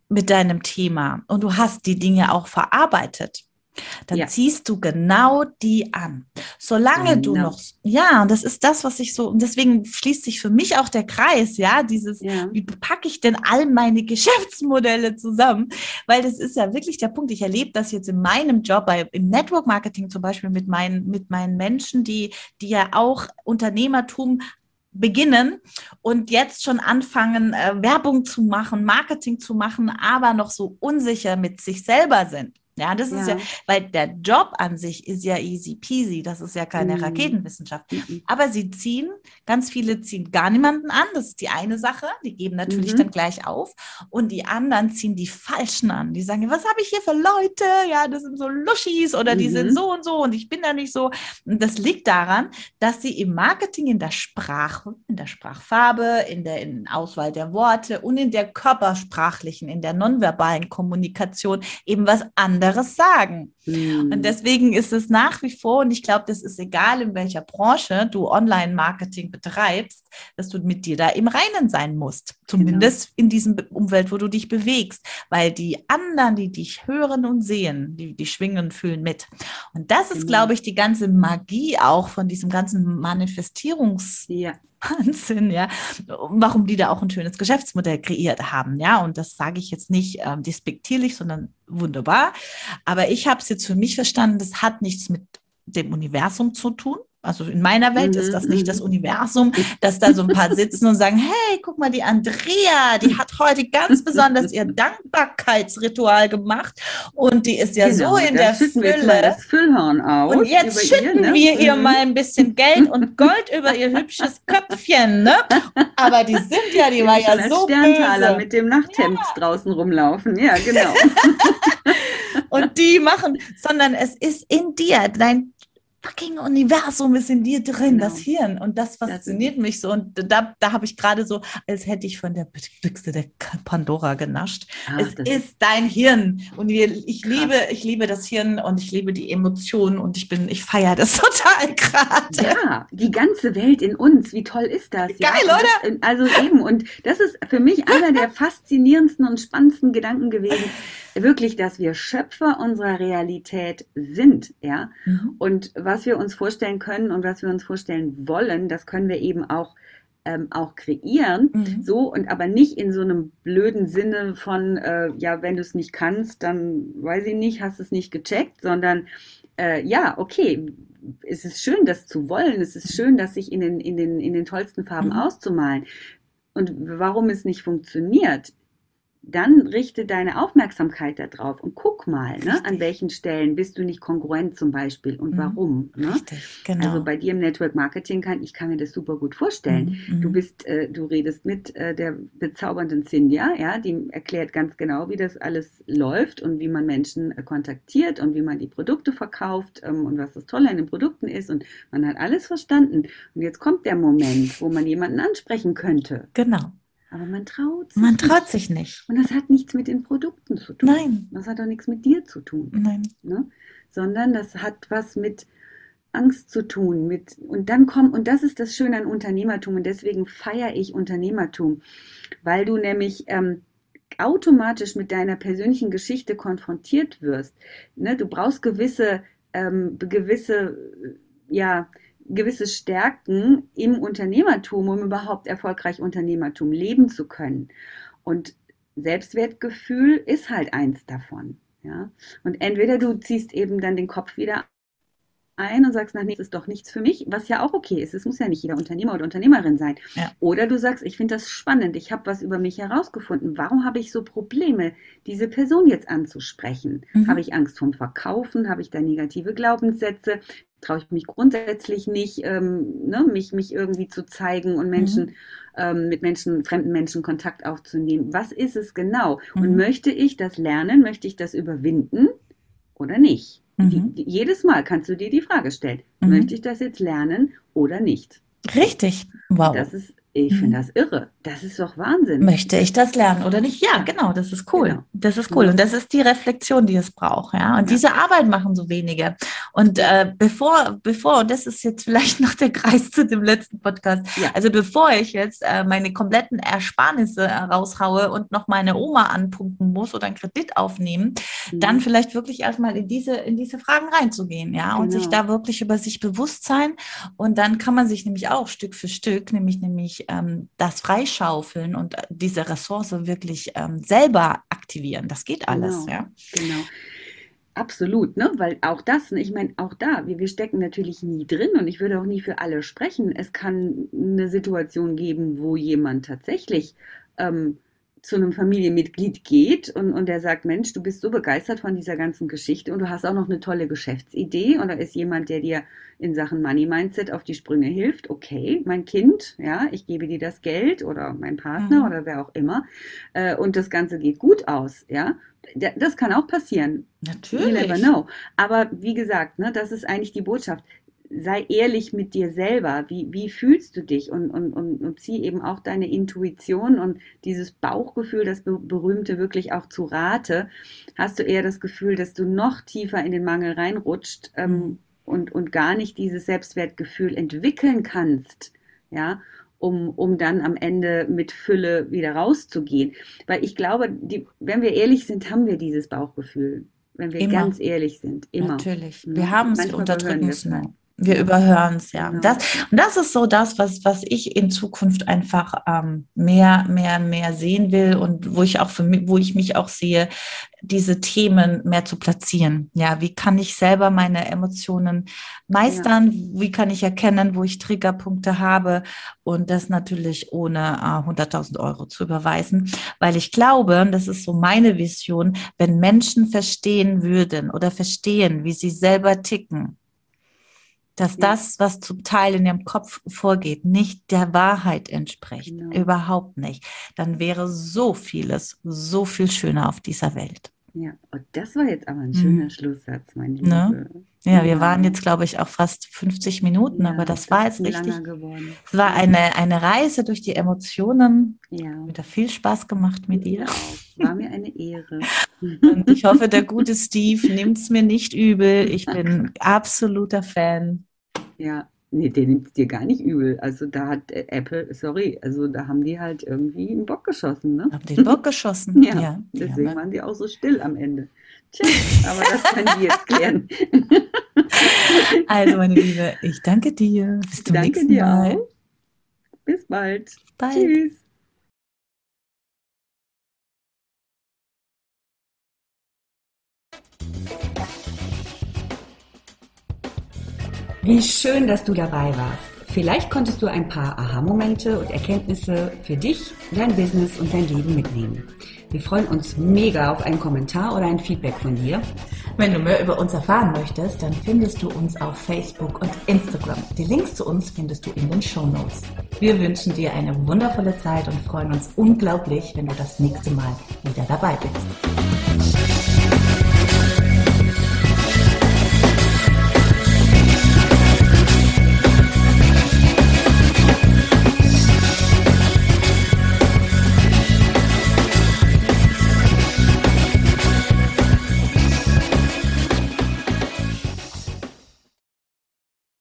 mit deinem Thema und du hast die Dinge auch verarbeitet, dann Ja. ziehst du genau die an. Solange du Genau. noch, ja, und das ist das, was ich so, und deswegen schließt sich für mich auch der Kreis, ja, dieses, Ja. wie packe ich denn all meine Geschäftsmodelle zusammen? Weil das ist ja wirklich der Punkt. Ich erlebe das jetzt in meinem Job, bei, im Network Marketing zum Beispiel mit meinen, mit meinen Menschen, die, die ja auch Unternehmertum beginnen und jetzt schon anfangen, äh, Werbung zu machen, Marketing zu machen, aber noch so unsicher mit sich selber sind. Ja, das ist ja, Ja. weil der Job an sich ist ja easy peasy, das ist ja keine Mhm. Raketenwissenschaft. Mhm. Aber sie ziehen, ganz viele ziehen gar niemanden an. Das ist die eine Sache. Die geben natürlich Mhm. dann gleich auf. Und die anderen ziehen die Falschen an. Die sagen, was habe ich hier für Leute? Ja, das sind so Luschis oder die Mhm. sind so und so und ich bin da nicht so. Und das liegt daran, dass sie im Marketing, in der Sprache, in der Sprachfarbe, in der in Auswahl der Worte und in der körpersprachlichen, in der nonverbalen Kommunikation eben was anderes sagen. Mhm. Und deswegen ist es nach wie vor, und ich glaube, das ist egal, in welcher Branche du Online-Marketing betreibst, dass du mit dir da im Reinen sein musst. Zumindest in diesem Umfeld, wo du dich bewegst. Weil die anderen, die dich hören und sehen, die, die schwingen, fühlen mit. Und das ist, Genau. glaube ich, die ganze Magie auch von diesem ganzen Manifestierungs- Ja. Wahnsinn, ja. Warum die da auch ein schönes Geschäftsmodell kreiert haben, ja. Und das sage ich jetzt nicht ähm, despektierlich, sondern wunderbar. Aber ich habe es jetzt für mich verstanden, das hat nichts mit dem Universum zu tun. Also in meiner Welt ist Mhm, das nicht mhm. das Universum, dass da so ein paar sitzen und sagen, hey, guck mal, die Andrea, die hat heute ganz besonders ihr Dankbarkeitsritual gemacht und die ist ja Genau, so in der Fülle. das Füllhorn aus. Und jetzt schütten ihr, ne? wir ihr Mhm. mal ein bisschen Geld und Gold über ihr hübsches Köpfchen, ne? Aber die sind ja, die war ja so Sterntaler böse. mit dem Nachthemd draußen rumlaufen. Ja, genau. Und die machen, sondern es ist in dir, dein fucking Universum ist in dir drin, Genau. das Hirn. Und das Das fasziniert mich so. Und da, da habe ich gerade so, als hätte ich von der Büchse der Pandora genascht. Ach, es das ist dein Hirn. Und wir, ich Krass. liebe, ich liebe das Hirn und ich liebe die Emotionen und ich bin, ich feiere das total gerade. Ja, die ganze Welt in uns, wie toll ist das? ja? Geil, Und Das, also eben, und das ist für mich einer der faszinierendsten und spannendsten Gedanken gewesen, wirklich, dass wir Schöpfer unserer Realität sind, ja. Mhm. Und was wir uns vorstellen können und was wir uns vorstellen wollen, das können wir eben auch, ähm, auch kreieren. Mhm. So und aber nicht in so einem blöden Sinne von, äh, ja, wenn du es nicht kannst, dann weiß ich nicht, hast es nicht gecheckt, sondern äh, ja, okay, es ist schön, das zu wollen, es ist schön, das sich in den, in den, in den tollsten Farben Mhm. auszumalen. Und warum es nicht funktioniert, dann richte deine Aufmerksamkeit darauf und guck mal, ne, an welchen Stellen bist du nicht kongruent zum Beispiel und Mhm. warum. Ne? Richtig, genau. Also bei dir im Network Marketing kann ich kann mir das super gut vorstellen. Mhm, Du mhm. bist, äh, du redest mit äh, der bezaubernden Cynthia, ja, die erklärt ganz genau, wie das alles läuft und wie man Menschen äh, kontaktiert und wie man die Produkte verkauft ähm, und was das Tolle an den Produkten ist und man hat alles verstanden. Und jetzt kommt der Moment, wo man jemanden ansprechen könnte, Genau. Aber man traut sich Man nicht. traut sich nicht. Und das hat nichts mit den Produkten zu tun. Nein. Das hat auch nichts mit dir zu tun Nein. ne? sondern das hat was mit Angst zu tun, mit und dann kommt und das ist das Schöne an Unternehmertum und deswegen feiere ich Unternehmertum, weil du nämlich ähm, automatisch mit deiner persönlichen Geschichte konfrontiert wirst. Ne? Du brauchst gewisse ähm, gewisse äh, ja gewisse Stärken im Unternehmertum, um überhaupt erfolgreich Unternehmertum leben zu können. Und Selbstwertgefühl ist halt eins davon. Ja? Und entweder du ziehst eben dann den Kopf wieder ein und sagst, na, nee, das ist doch nichts für mich, was ja auch okay ist. Es muss ja nicht jeder Unternehmer oder Unternehmerin sein. Ja. Oder du sagst, ich finde das spannend, ich habe was über mich herausgefunden. Warum habe ich so Probleme, diese Person jetzt anzusprechen? Mhm. Habe ich Angst vom Verkaufen? Habe ich da negative Glaubenssätze? Traue ich mich grundsätzlich nicht, ähm, ne, mich, mich irgendwie zu zeigen und Menschen mhm. ähm, mit Menschen, fremden Menschen Kontakt aufzunehmen? Was ist es genau? Mhm. Und möchte ich das lernen? Möchte ich das überwinden oder nicht? Mhm. Die, jedes Mal kannst du dir die Frage stellen, mhm. möchte ich das jetzt lernen oder nicht? Richtig. Wow. Das ist ich finde mhm. das irre. Das ist doch Wahnsinn. Möchte ich das lernen oder nicht? Ja, genau, das ist cool. Genau. Das ist cool. Und das ist die Reflexion, die es braucht. Ja. Und ja. diese Arbeit machen so wenige. Und äh, bevor, bevor, und das ist jetzt vielleicht noch der Kreis zu dem letzten Podcast, ja. also bevor ich jetzt äh, meine kompletten Ersparnisse raushaue und noch meine Oma anpumpen muss oder einen Kredit aufnehmen, mhm. dann vielleicht wirklich erstmal in diese, in diese Fragen reinzugehen, ja, und sich genau. da wirklich über sich bewusst sein. Und dann kann man sich nämlich auch Stück für Stück, nämlich, nämlich ähm, das freischaufeln und äh, diese Ressource wirklich ähm, selber aktivieren. Das geht alles. Genau, ja. genau. Absolut, ne? weil auch das, ne, ich meine, auch da, wir, wir stecken natürlich nie drin und ich würde auch nie für alle sprechen. Es kann eine Situation geben, wo jemand tatsächlich ähm, zu einem Familienmitglied geht und, und der sagt, Mensch, du bist so begeistert von dieser ganzen Geschichte und du hast auch noch eine tolle Geschäftsidee und da ist jemand, der dir in Sachen Money Mindset auf die Sprünge hilft. Okay, mein Kind, ja, ich gebe dir das Geld oder mein Partner mhm. oder wer auch immer äh, und das Ganze geht gut aus, ja. Das kann auch passieren. Natürlich. You never know. Aber wie gesagt, ne, das ist eigentlich die Botschaft sei ehrlich mit dir selber. Wie, wie fühlst du dich? Und, und, und, und zieh eben auch deine Intuition und dieses Bauchgefühl, das berühmte, wirklich auch zu Rate. Hast du eher das Gefühl, dass du noch tiefer in den Mangel reinrutscht ähm, mhm. und, und gar nicht dieses Selbstwertgefühl entwickeln kannst? Ja, um, um dann am Ende mit Fülle wieder rauszugehen. Weil ich glaube, die, wenn wir ehrlich sind, haben wir dieses Bauchgefühl. Wenn wir immer. ganz ehrlich sind. Immer. Natürlich. Wir haben es, unterdrücken es nur. Wir überhören es, ja. Das, und das ist so das, was, was ich in Zukunft einfach ähm, mehr, mehr, mehr sehen will und wo ich auch für mich, wo ich mich auch sehe, diese Themen mehr zu platzieren. Ja, wie kann ich selber meine Emotionen meistern? Ja. Wie kann ich erkennen, wo ich Triggerpunkte habe? Und das natürlich ohne äh, 100.000 Euro zu überweisen, weil ich glaube, das ist so meine Vision, wenn Menschen verstehen würden oder verstehen, wie sie selber ticken, dass das, was zum Teil in ihrem Kopf vorgeht, nicht der Wahrheit entspricht. Genau. Überhaupt nicht. Dann wäre so vieles so viel schöner auf dieser Welt. Ja, und das war jetzt aber ein schöner mhm. Schlusssatz, mein Liebe. Ne? Ja, wir waren jetzt, glaube ich, auch fast 50 Minuten, ja, aber das, das war jetzt richtig. Es war eine, eine Reise durch die Emotionen. Ja. Wieder viel Spaß gemacht mit dir. Ja, war mir eine Ehre. Und ich hoffe, der gute Steve nimmt es mir nicht übel. Ich bin absoluter Fan. Ja, nee, der nimmt es dir gar nicht übel. Also da hat äh, Apple, sorry, also da haben die halt irgendwie einen Bock geschossen, ne? Haben den Bock geschossen, ja. ja. Deswegen ja, waren die auch so still am Ende. Tja, aber das können die jetzt klären. also, meine Liebe, ich danke dir. Bis zum danke nächsten dir Mal. Auch. Bis bald. bald. Tschüss. Wie schön, dass du dabei warst. Vielleicht konntest du ein paar Aha-Momente und Erkenntnisse für dich, dein Business und dein Leben mitnehmen. Wir freuen uns mega auf einen Kommentar oder ein Feedback von dir. Wenn du mehr über uns erfahren möchtest, dann findest du uns auf Facebook und Instagram. Die Links zu uns findest du in den Show Notes. Wir wünschen dir eine wundervolle Zeit und freuen uns unglaublich, wenn du das nächste Mal wieder dabei bist.